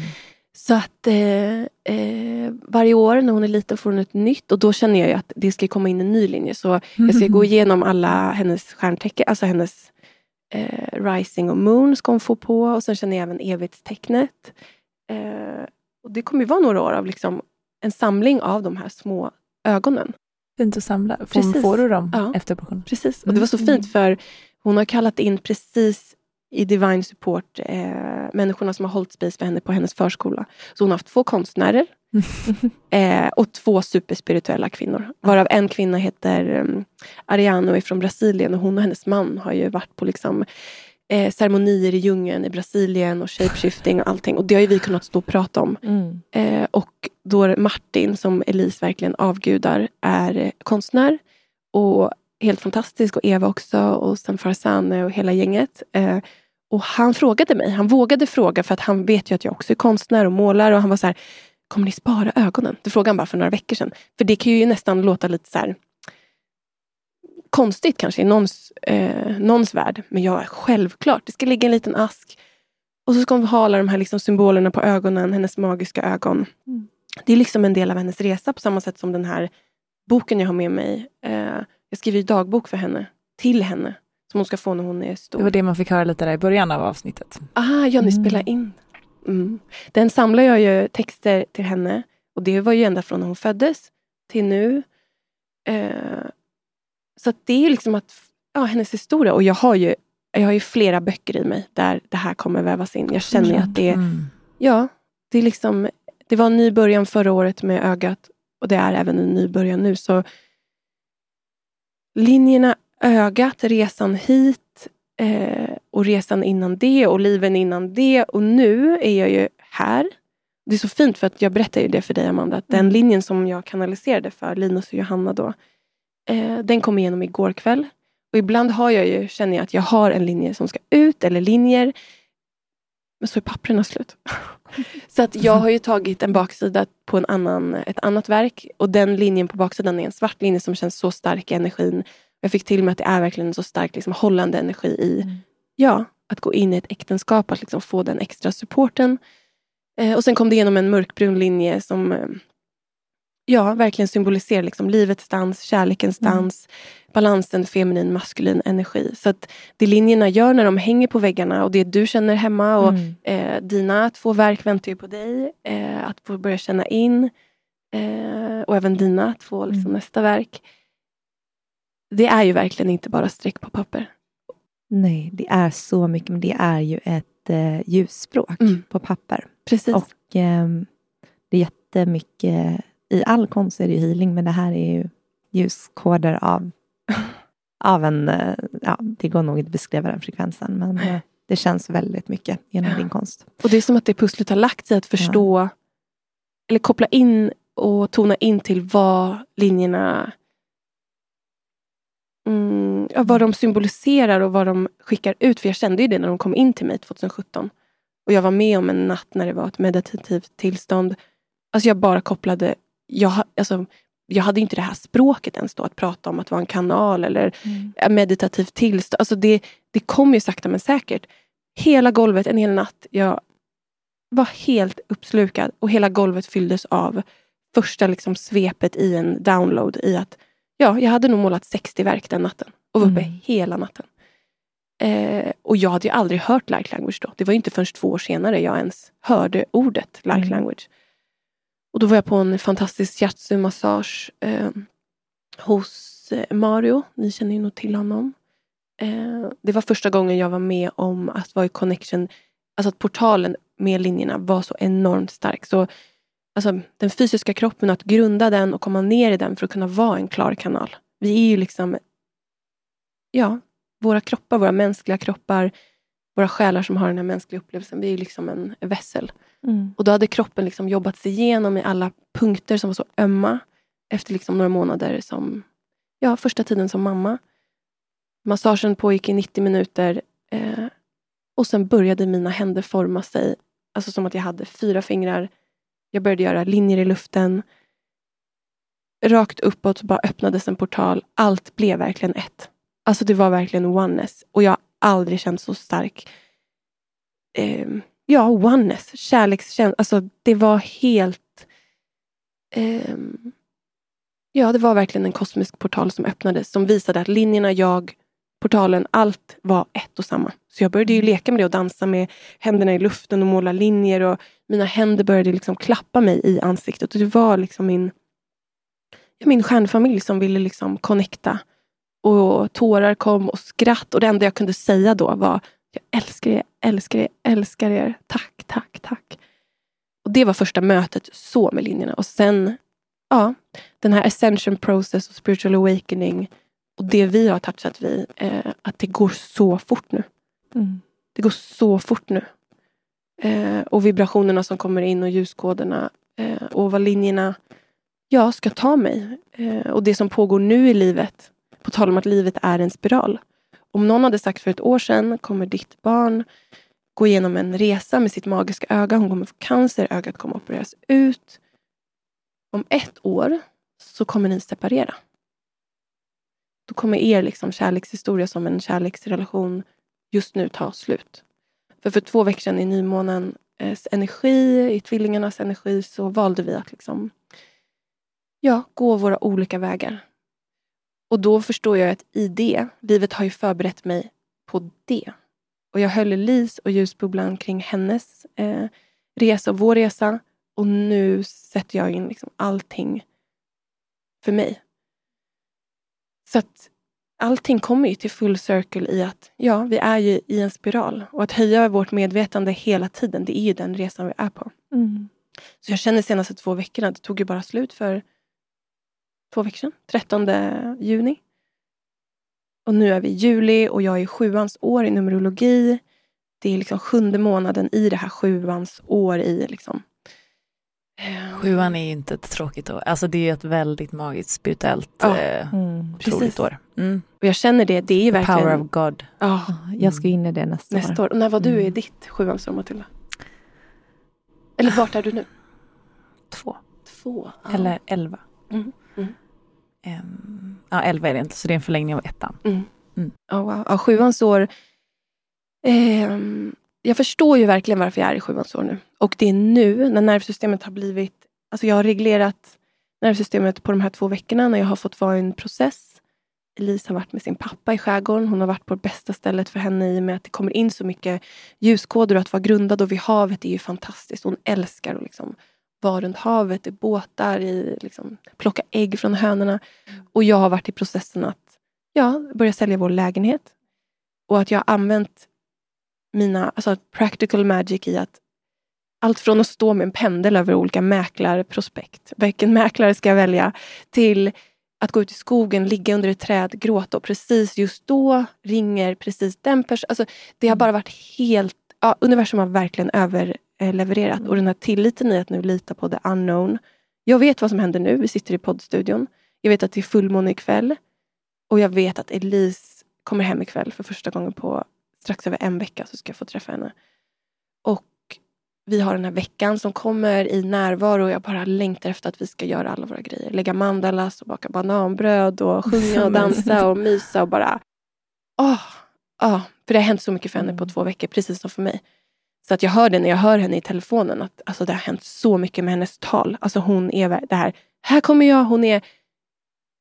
Så att eh, eh, varje år när hon är liten får hon ett nytt och då känner jag att det ska komma in en ny linje. Så jag ska gå igenom alla hennes stjärntecken, alltså hennes eh, rising och moon ska hon få på och sen känner jag även evighetstecknet. Eh, och det kommer ju vara några år av liksom en samling av de här små ögonen. Fint att samla. Får, Precis. får du dem Ja. efter operationen? Precis, och det var så Mm. fint för hon har kallat in precis i Divine Support eh, människorna som har hållit space för henne på hennes förskola. Så hon har haft två konstnärer eh, och två superspirituella kvinnor. Varav en kvinna heter um, Ariano är från Brasilien och hon och hennes man har ju varit på liksom eh, ceremonier i djungeln i Brasilien och shapeshifting och allting. Och det har ju vi kunnat stå och prata om. Mm. Eh, och då Martin, som Elise verkligen avgudar, är konstnär. Och helt fantastisk. Och Eva också. Och sen Farzane och hela gänget. Eh, och han frågade mig. Han vågade fråga för att han vet ju att jag också är konstnär och målar. Och han var så här, kommer ni spara ögonen? Det frågade han bara för några veckor sedan. För det kan ju nästan låta lite så här konstigt kanske i någons, eh, någons värld. Men jag är självklart, det ska ligga en liten ask. Och så ska hon ha alla de här liksom symbolerna på ögonen, hennes magiska ögon. Mm. Det är liksom en del av hennes resa på samma sätt som den här boken jag har med mig. Eh, jag skriver dagbok för henne, till henne. Som hon ska få när hon är stor. Det var det man fick höra lite där i början av avsnittet. Ah, ja, ni Mm. spelar in. Mm. Den samlar jag ju texter till henne. Och det var ju ända från när hon föddes till nu. Eh, så det är liksom att, ja, hennes historia. Och jag har, ju, jag har ju flera böcker i mig där det här kommer vävas in. Jag känner att det Mm. ja, det är liksom, det var en ny början förra året med ögat. Och det är även en ny början nu. Så linjerna, ögat, resan hit eh, och resan innan det och liven innan det. Och nu är jag ju här. Det är så fint för att jag berättade ju det för dig Amanda. Att den linjen som jag kanaliserade för Linus och Johanna då. Eh, den kom igenom igår kväll. Och ibland har jag ju, känner jag att jag har en linje som ska ut eller linjer. Men så är papperna slut. så att jag har ju tagit en baksida på en annan, ett annat verk. Och den linjen på baksidan är en svart linje som känns så stark i energin. Jag fick till mig att det är verkligen en så stark liksom, hållande energi i Mm. ja, att gå in i ett äktenskap, att liksom få den extra supporten. Eh, och sen kom det igenom en mörkbrun linje som eh, ja, verkligen symboliserar liksom, livets dans, kärlekens Mm. dans, balansen feminin, maskulin energi. Så att det linjerna gör när de hänger på väggarna och det du känner hemma och Mm. Eh, dina två verk väntar ju på dig. Eh, att få börja känna in. Eh, och även dina två liksom, Mm. nästa verk. Det är ju verkligen inte bara streck på papper. Nej, det är så mycket, men det är ju ett eh, ljusspråk Mm. på papper. Precis. Och ehm, det är jättemycket, i all konst är det ju healing, men det här är ju ljuskoder av, av en, eh, ja, det går nog inte att beskriva den frekvensen, men eh, det känns väldigt mycket genom Ja. din konst. Och det är som att det pusslet har lagt sig att förstå, eller koppla in och tona in till vad linjerna mm, ja, vad de symboliserar och vad de skickar ut. För jag kände ju det när de kom in till mig 2017. Och jag var med om en natt när det var ett meditativt tillstånd. Alltså jag bara kopplade, jag, alltså, jag hade inte det här språket ens då att prata om att vara en kanal eller ett meditativt tillstånd. Alltså det, det kom ju sakta men säkert. Hela golvet en hel natt, jag var helt uppslukad och hela golvet fylldes av första liksom svepet i en download i att ja, jag hade nog målat 60 verk den natten och var uppe Mm. hela natten. Eh, och jag hade ju aldrig hört light language då. Det var inte förrän två år senare jag ens hörde ordet light Mm. language. Och då var jag på en fantastisk shiatsu-massage eh, hos eh, Mario. Ni känner ju nog till honom. Eh, det var första gången jag var med om att vara i connection, alltså att portalen med linjerna var så enormt stark. Så alltså, den fysiska kroppen, att grunda den och komma ner i den för att kunna vara en klar kanal. Vi är ju liksom, ja, våra kroppar, våra mänskliga kroppar, våra själar som har den här mänskliga upplevelsen, vi är liksom en vässel. Mm. Och då hade kroppen liksom jobbat sig igenom i alla punkter som var så ömma efter liksom några månader som, ja, första tiden som mamma. Massagen pågick i 90 minuter eh, och sen började mina händer forma sig. Alltså som att jag hade fyra fingrar. Jag började göra linjer i luften. Rakt uppåt bara öppnades en portal. Allt blev verkligen ett. Alltså det var verkligen oneness. Och jag aldrig känt så stark eh, ja, oneness, kärlekskänsla. Alltså det var helt... ehm, ja, det var verkligen en kosmisk portal som öppnades som visade att linjerna, jag, portalen, allt var ett och samma. Så jag började ju leka med det och dansa med händerna i luften och måla linjer och mina händer började liksom klappa mig i ansiktet. Och det var liksom min, ja, min stjärnfamilj som ville liksom connecta. Och tårar kom och skratt och det enda jag kunde säga då var jag älskar er, älskar er, älskar er. Tack, tack, tack. Och Det var första mötet så med linjerna. Och sen, ja, den här ascension process och spiritual awakening och det vi har touchat vid, eh, att det går så fort nu. Mm. Det går så fort nu. Eh, och vibrationerna som kommer in och ljuskoderna eh, och vad linjerna ja, ska ta mig. Eh, och det som pågår nu i livet, på tal om att livet är en spiral. Om någon hade sagt för ett år sedan kommer ditt barn gå igenom en resa med sitt magiska öga. Hon kommer få cancer, ögat kommer opereras ut. Om ett år så kommer ni separera. Då kommer er liksom kärlekshistoria som en kärleksrelation just nu ta slut. För för två veckor sedan i nymånens eh, energi, i tvillingarnas energi, så valde vi att liksom, ja, gå våra olika vägar. Och då förstår jag att i det, livet har ju förberett mig på det. Och jag höll Lis och ljusbubblan kring hennes eh, resa och vår resa. Och nu sätter jag in liksom allting för mig. Så att allting kommer ju till full circle i att ja, vi är ju i en spiral. Och att höja vårt medvetande hela tiden, det är ju den resan vi är på. Mm. Så jag känner senaste två veckorna, det tog ju bara slut för två veckor sedan, 13 juni. Och nu är vi i juli och jag är sjuans år i numerologi. Det är liksom sjunde månaden i det här sjuans år i liksom. eh, Sjuan är ju inte ett tråkigt år. Alltså det är ett väldigt magiskt spirituellt Ja. eh, Mm. otroligt Precis. år. Mm. Och jag känner det, det är ju verkligen... Power of God. Ja, Jag ska in i det nästa, nästa år. Och när var du i Mm. ditt sjuans år, Matilda? Eller vart är du nu? Två Två? Ja. eller elva. Mm, mm. Em, ja, 11 är det inte, så det är en förlängning av ettan. Mm. Mm. Ja, wow. ja, sjuans år. ehm, jag förstår ju verkligen varför jag är i sjuans år nu. Och det är nu när nervsystemet har blivit... Alltså jag har reglerat nervsystemet på de här två veckorna när jag har fått vara i en process. Elise har varit med sin pappa i skärgården. Hon har varit på det bästa stället för henne i och med att det kommer in så mycket ljuskoder och att vara grundad och vid havet är ju fantastiskt. Hon älskar att liksom vara runt havet, i båtar, i, liksom, plocka ägg från hönorna. Och jag har varit i processen att ja, börja sälja vår lägenhet. Och att jag har använt mina alltså practical magic i att allt från att stå med en pendel över olika mäklarprospekt, vilken mäklare ska jag välja, till att gå ut i skogen, ligga under ett träd, gråta och precis just då ringer precis den personen. Alltså, det har bara varit helt... Ja, universum har verkligen överlevererat. Och den här tilliten i att nu lita på the unknown. Jag vet vad som händer nu. Vi sitter i poddstudion. Jag vet att det är fullmåne ikväll. Och jag vet att Elise kommer hem ikväll för första gången på strax över en vecka. Så ska jag få träffa henne. Och vi har den här veckan som kommer i närvaro. Och jag bara längtar efter att vi ska göra alla våra grejer. Lägga mandalas och baka bananbröd och sjunga och dansa och mysa och bara... Åh, åh. För det har hänt så mycket för henne på två veckor, precis som för mig. Så att jag hör det när jag hör henne i telefonen. Att alltså, det har hänt så mycket med hennes tal. Alltså hon är det här. Här kommer jag, hon är...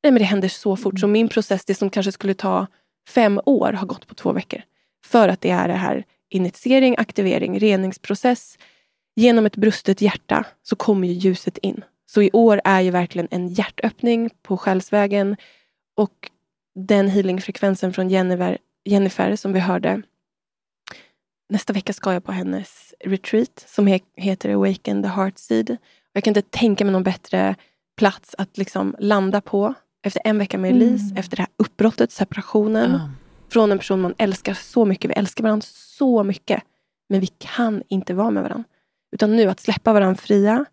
Nej men det händer så fort. Så min process, det som kanske skulle ta fem år, har gått på två veckor. För att det är det här initiering, aktivering, reningsprocess. Genom ett brustet hjärta så kommer ju ljuset in. Så i år är ju verkligen en hjärtöppning på själsvägen. Och den healingfrekvensen från Jennifer, Jennifer som vi hörde. Nästa vecka ska jag på hennes retreat som he- heter Awaken the Heart Seed. Jag kan inte tänka mig någon bättre plats att liksom landa på. Efter en vecka med Elise, efter det här uppbrottet, separationen. Ja. Från en person man älskar så mycket. Vi älskar varandra så mycket. Men vi kan inte vara med varandra. Utan nu att släppa varandra fria.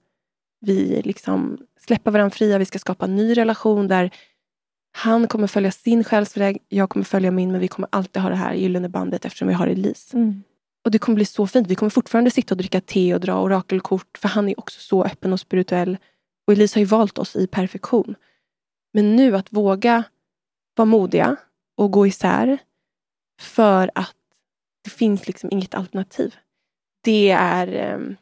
Vi liksom släppa varandra fria. Vi ska skapa en ny relation där han kommer följa sin själsväg. Jag kommer följa min. Men vi kommer alltid ha det här gyllene bandet eftersom vi har Elise. Mm. Och det kommer bli så fint. Vi kommer fortfarande sitta och dricka te och dra orakelkort. För han är också så öppen och spirituell. Och Elise har ju valt oss i perfektion. Men nu att våga vara modiga och gå isär. För att det finns liksom inget alternativ. Det är... ehm,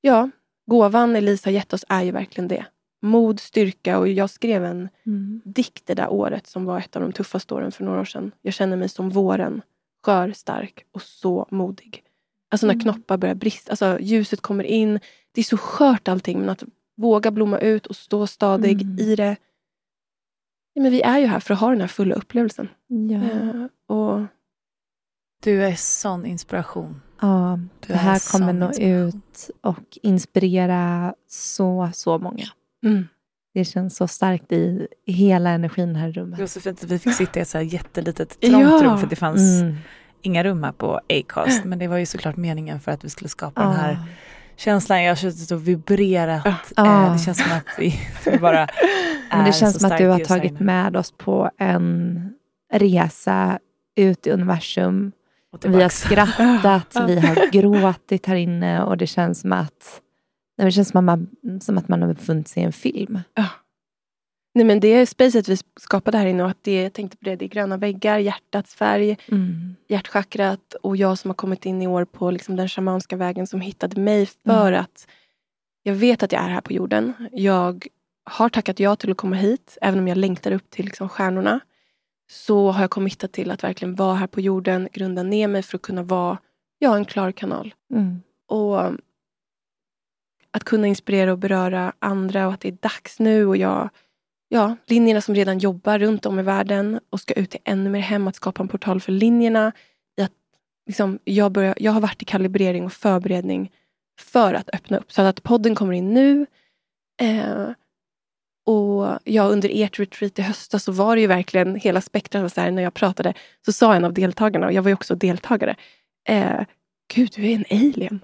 Ja, gåvan Elise har gett oss är ju verkligen det. Mod, styrka och jag skrev en Mm. dikt det där året som var ett av de tuffaste åren för några år sedan. Jag känner mig som våren. Skör, stark och så modig. Alltså när Mm. knoppar börjar brista. Alltså ljuset kommer in. Det är så skört allting. Men att våga blomma ut och stå stadig Mm. i det. Ja, men vi är ju här för att ha den här fulla upplevelsen. Ja. Eh, och Du är sån inspiration. ja, Du det är här kommer nå ut och inspirera så, så många. mm, Det känns så starkt i hela energin här i Det rummet. var så fint att vi fick sitta i ett så här jättelitet trångt Ja. rum för det fanns Mm. inga rum här på Acast. Men det var ju såklart meningen för att vi skulle skapa den Ja. här känslan. Jag har suttit och vibrerat. Ja. Eh, det känns som att vi, vi bara Men det är känns som att du har tagit med oss på en resa ut i universum. Vi har skrattat, vi har gråtit här inne och det känns som att, nej, det känns som att, man, som att man har befunnit sig i en film. nej, men det är spacet vi skapade här inne. Och att det, jag tänkte på det, det är gröna väggar, hjärtats färg. Mm. hjärtchakrat och jag som har kommit in i år på liksom den shamanska vägen som hittade mig för att jag vet att jag är här på jorden. Jag har tackat ja till att komma hit, även om jag längtar upp till liksom stjärnorna. Så har jag committat till att verkligen vara här på jorden, grunda ner mig för att kunna vara ja, en klar kanal. Mm. Och att kunna inspirera och beröra andra och att det är dags nu. Och jag, ja, linjerna som redan jobbar runt om i världen och ska ut till ännu mer hem, att skapa en portal för linjerna. I att, liksom, jag, börjar, jag har varit i kalibrering och förberedning för att öppna upp. Så att podden kommer in nu. Eh, och ja, under ert retreat i höstas så var det ju verkligen hela spektrat. var Så här, när jag pratade så sa en av deltagarna, och jag var ju också deltagare, eh, Gud, du är en alien.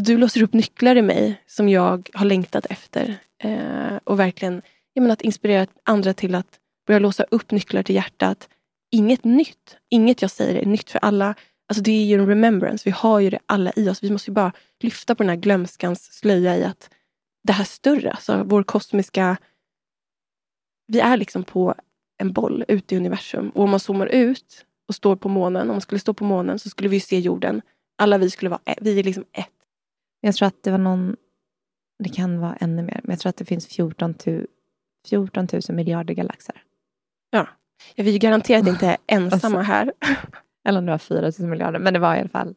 Du låser upp nycklar i mig som jag har längtat efter. Eh, och verkligen jag menar, att inspirera andra till att börja låsa upp nycklar till hjärtat. Inget nytt. Inget jag säger är nytt för alla. Alltså det är ju en remembrance. Vi har ju det alla i oss. Vi måste ju bara lyfta på den här glömskans slöja i att det här större, alltså vår kosmiska vi är liksom på en boll ute i universum. Och om man zoomar ut och står på månen, om man skulle stå på månen så skulle vi se jorden. Alla vi skulle vara, vi är liksom ett. Jag tror att det var någon, det kan vara ännu mer, men jag tror att det finns 14 000, 14 000 miljarder galaxer. Ja, vi är garanterat inte ensamma här. Eller om det var 4 000 miljarder, men det var i alla fall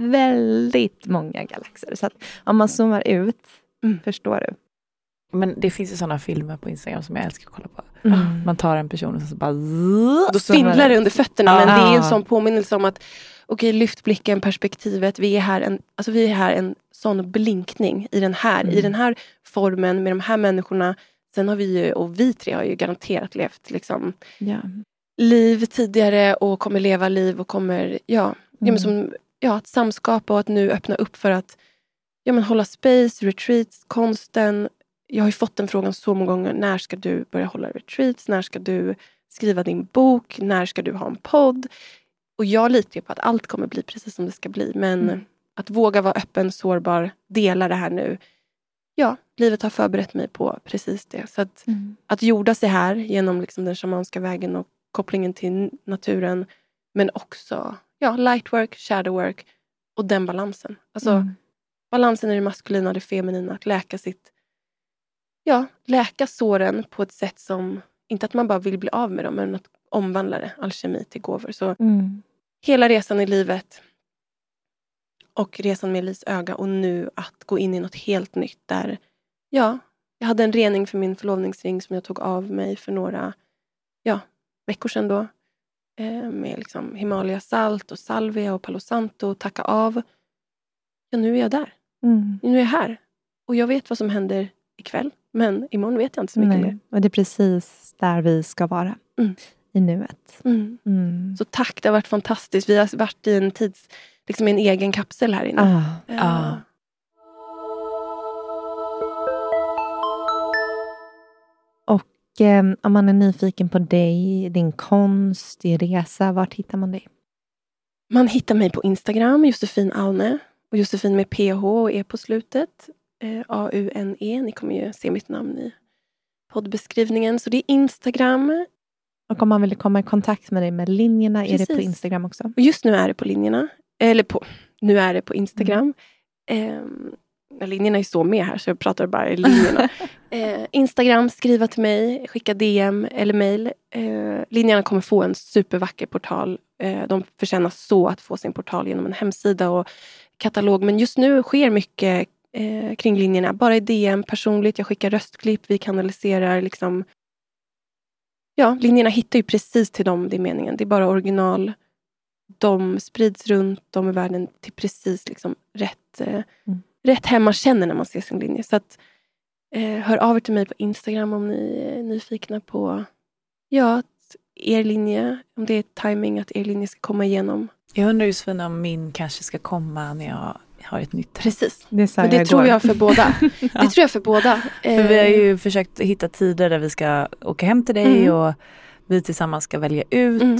väldigt många galaxer. Så att om man zoomar ut, Mm. förstår du? Men det finns ju sådana filmer på Instagram som jag älskar att kolla på. Mm. Man tar en person och så bara... Då svindlar det under fötterna. Men det är en Ja. sån påminnelse om att okej, lyft blicken, perspektivet. Vi är här en, alltså vi är här en sån blinkning i den här, i Mm. den här formen med de här människorna. Sen har vi ju, och vi tre har ju garanterat levt liksom, Ja. liv tidigare och kommer leva liv och kommer, ja, ja, men Mm. som, ja att samskapa och att nu öppna upp för att ja, men hålla space, retreats, konsten. Jag har ju fått den frågan så många gånger. När ska du börja hålla retreats? När ska du skriva din bok? När ska du ha en podd? Och jag litar ju på att allt kommer bli precis som det ska bli. Men Mm. att våga vara öppen, sårbar, dela det här nu. Ja, livet har förberett mig på precis det. Så att, Mm. att jorda sig här genom liksom den shamanska vägen och kopplingen till naturen. Men också ja, lightwork, shadowwork och den balansen. Alltså Mm. balansen i det maskulina och det feminina. Att läka sitt... Ja, läka såren på ett sätt som... Inte att man bara vill bli av med dem, men att omvandla det, alkemi till gåvor. Så Mm. Hela resan i livet och resan med Lis öga och nu att gå in i något helt nytt där, ja, jag hade en rening för min förlovningsring som jag tog av mig för några ja, veckor sedan då. Eh, med liksom Himalaya salt och salvia och palo santo och tacka av. Ja, nu är jag där. Mm. Nu är jag här. Och jag vet vad som händer ikväll. Men imorgon vet jag inte så mycket Nej. mer. Och det är precis där vi ska vara. Mm. I nuet. Mm. Mm. Så tack, det har varit fantastiskt. Vi har varit i en tids, liksom en egen kapsel här inne. Ah. Eh, Ah. Och eh, om man är nyfiken på dig, din konst, din resa, vart hittar man dig? Man hittar mig på Instagram, Josefin Aune. Och Josefin med PH och E på slutet. Eh, A-U-N-E. Ni kommer ju se mitt namn i poddbeskrivningen. Så det är Instagram. Och om man vill komma i kontakt med dig med linjerna, är det på Precis. Instagram också? Och just nu är det på linjerna. Eller på, nu är det på Instagram. Mm. linjerna är så med här så jag pratar bara i linjerna. eh, Instagram, skriva till mig, skicka DM eller mail. Eh, linjerna kommer få en supervacker portal. Eh, de förtjänar så att få sin portal genom en hemsida och katalog. Men just nu sker mycket eh, kring linjerna. Bara i DM, personligt. Jag skickar röstklipp, vi kanaliserar liksom Ja, linjerna hittar ju precis till dem, det är meningen. Det är bara original. De sprids runt om i världen till precis liksom rätt, eh, Mm. rätt hem man känner när man ser sin linje. Så att, eh, hör av er till mig på Instagram om ni är nyfikna på ja, att er linje, om det är timing att er linje ska komma igenom. Jag undrar Josefin om min kanske ska komma när jag har ett nytt Precis. Det sa Men det jag tror igår. jag för båda. Det tror jag för båda. För vi har Eh, ju försökt hitta tider där vi ska åka hem till dig Mm. och vi tillsammans ska välja ut. Mm.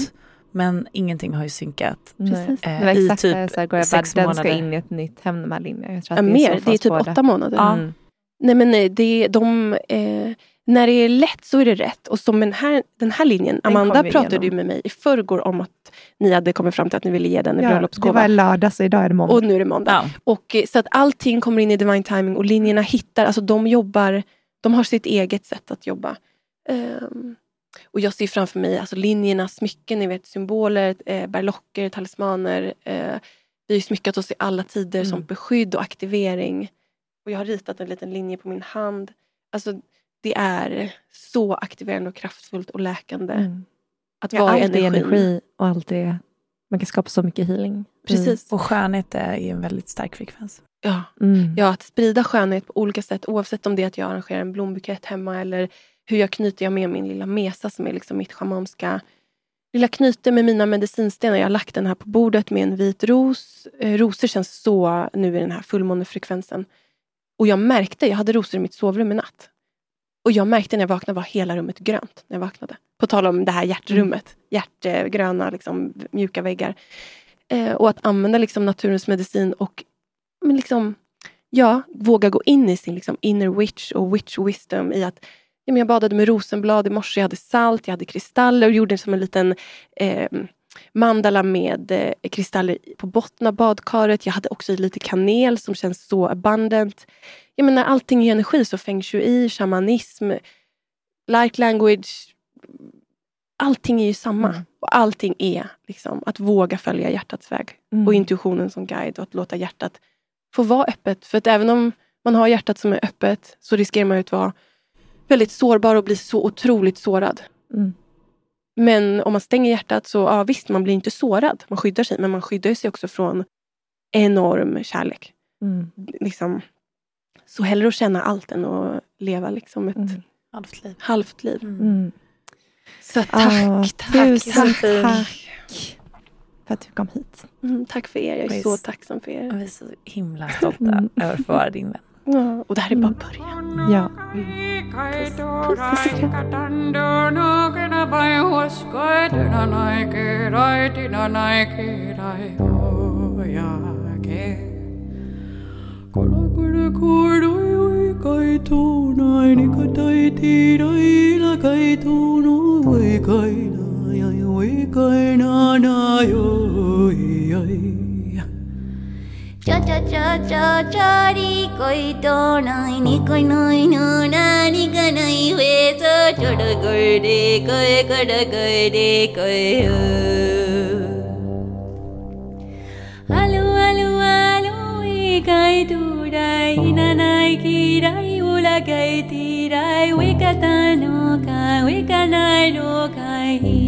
Men ingenting har ju synkat. Precis. Det Eh, var i exakt typ det jag sa igår. Jag sex bara, den ska månader. in i ett nytt hem, de här linjerna. Jag tror ja, att mer, det är typ båda. åtta månader. Mm. Nej men nej, det är de, eh, när det är lätt så är det rätt. Och som den här, den här linjen, Den Amanda pratade ju med mig i förrgår om att ni hade kommit fram till att ni ville ge den en Ja, det bröllopsgåva. var lördag, så idag är det måndag. Och nu är det måndag. Ja. Och, eh, så att allting kommer in i divine timing och linjerna hittar, alltså de jobbar, de har sitt eget sätt att jobba. Ehm, och jag ser framför mig alltså linjerna, smycken, ni vet symboler, eh, berlocker, talismaner. Eh, vi har ju smyckat oss i alla tider som Mm. beskydd och aktivering. Och jag har ritat en liten linje på min hand. Alltså det är så aktiverande och kraftfullt och läkande. Mm. Att Ja, vara allt är energin. energi och allt är... Man kan skapa så mycket healing. Precis. Och skönhet är ju en väldigt stark frekvens. Ja. Mm. Ja, att sprida skönhet på olika sätt oavsett om det är att jag arrangerar en blombukett hemma eller hur jag knyter jag med min lilla mesa som är liksom mitt schamanska lilla knyte med mina medicinstenar. Jag har lagt den här på bordet med en vit ros. Eh, rosor känns så nu i den här fullmånefrekvensen. Och jag märkte, jag hade rosor i mitt sovrum i natt. Och jag märkte när jag vaknade var hela rummet grönt. när jag vaknade. På tal om det här hjärtrummet. Hjärtgröna, liksom, mjuka väggar. Eh, och att använda liksom, naturens medicin och men liksom, ja, våga gå in i sin liksom, inner witch och witch wisdom i att ja, men jag badade med rosenblad i morse, jag hade salt, jag hade kristaller och gjorde som en liten eh, mandala med eh, kristaller på botten av badkaret. Jag hade också lite kanel som känns så abundant. Jag menar, allting är energi, så feng shui, shamanism, light language. Allting är ju samma. Mm. Och allting är liksom, att våga följa hjärtats väg. Mm. Och intuitionen som guide och att låta hjärtat få vara öppet. För att även om man har hjärtat som är öppet så riskerar man att vara väldigt sårbar och bli så otroligt sårad. Mm. Men om man stänger hjärtat så, ja visst, man blir inte sårad. Man skyddar sig, men man skyddar sig också från enorm kärlek. Mm. Liksom. Så hellre att känna allt än att leva liksom ett Mm. Halvt liv. halvt liv. Mm. Så tack, Ah, tack. tusen tack för att du kom hit. Mm, tack för er, jag är Visst. så tacksam för er. Vi är så himla stolta Mm. över att få vara din vän. Ja, och det här är bara början. Ja. cha cha cha cha कोही तो नै नि कोही नै नु नानी Ganai vetch toad गोडे कोही गड गोडे कोही आलु आलु आलु गाई दुराई नानाई किराई उला गाई तिराई वेका तानो का वेका नाइ रो गाई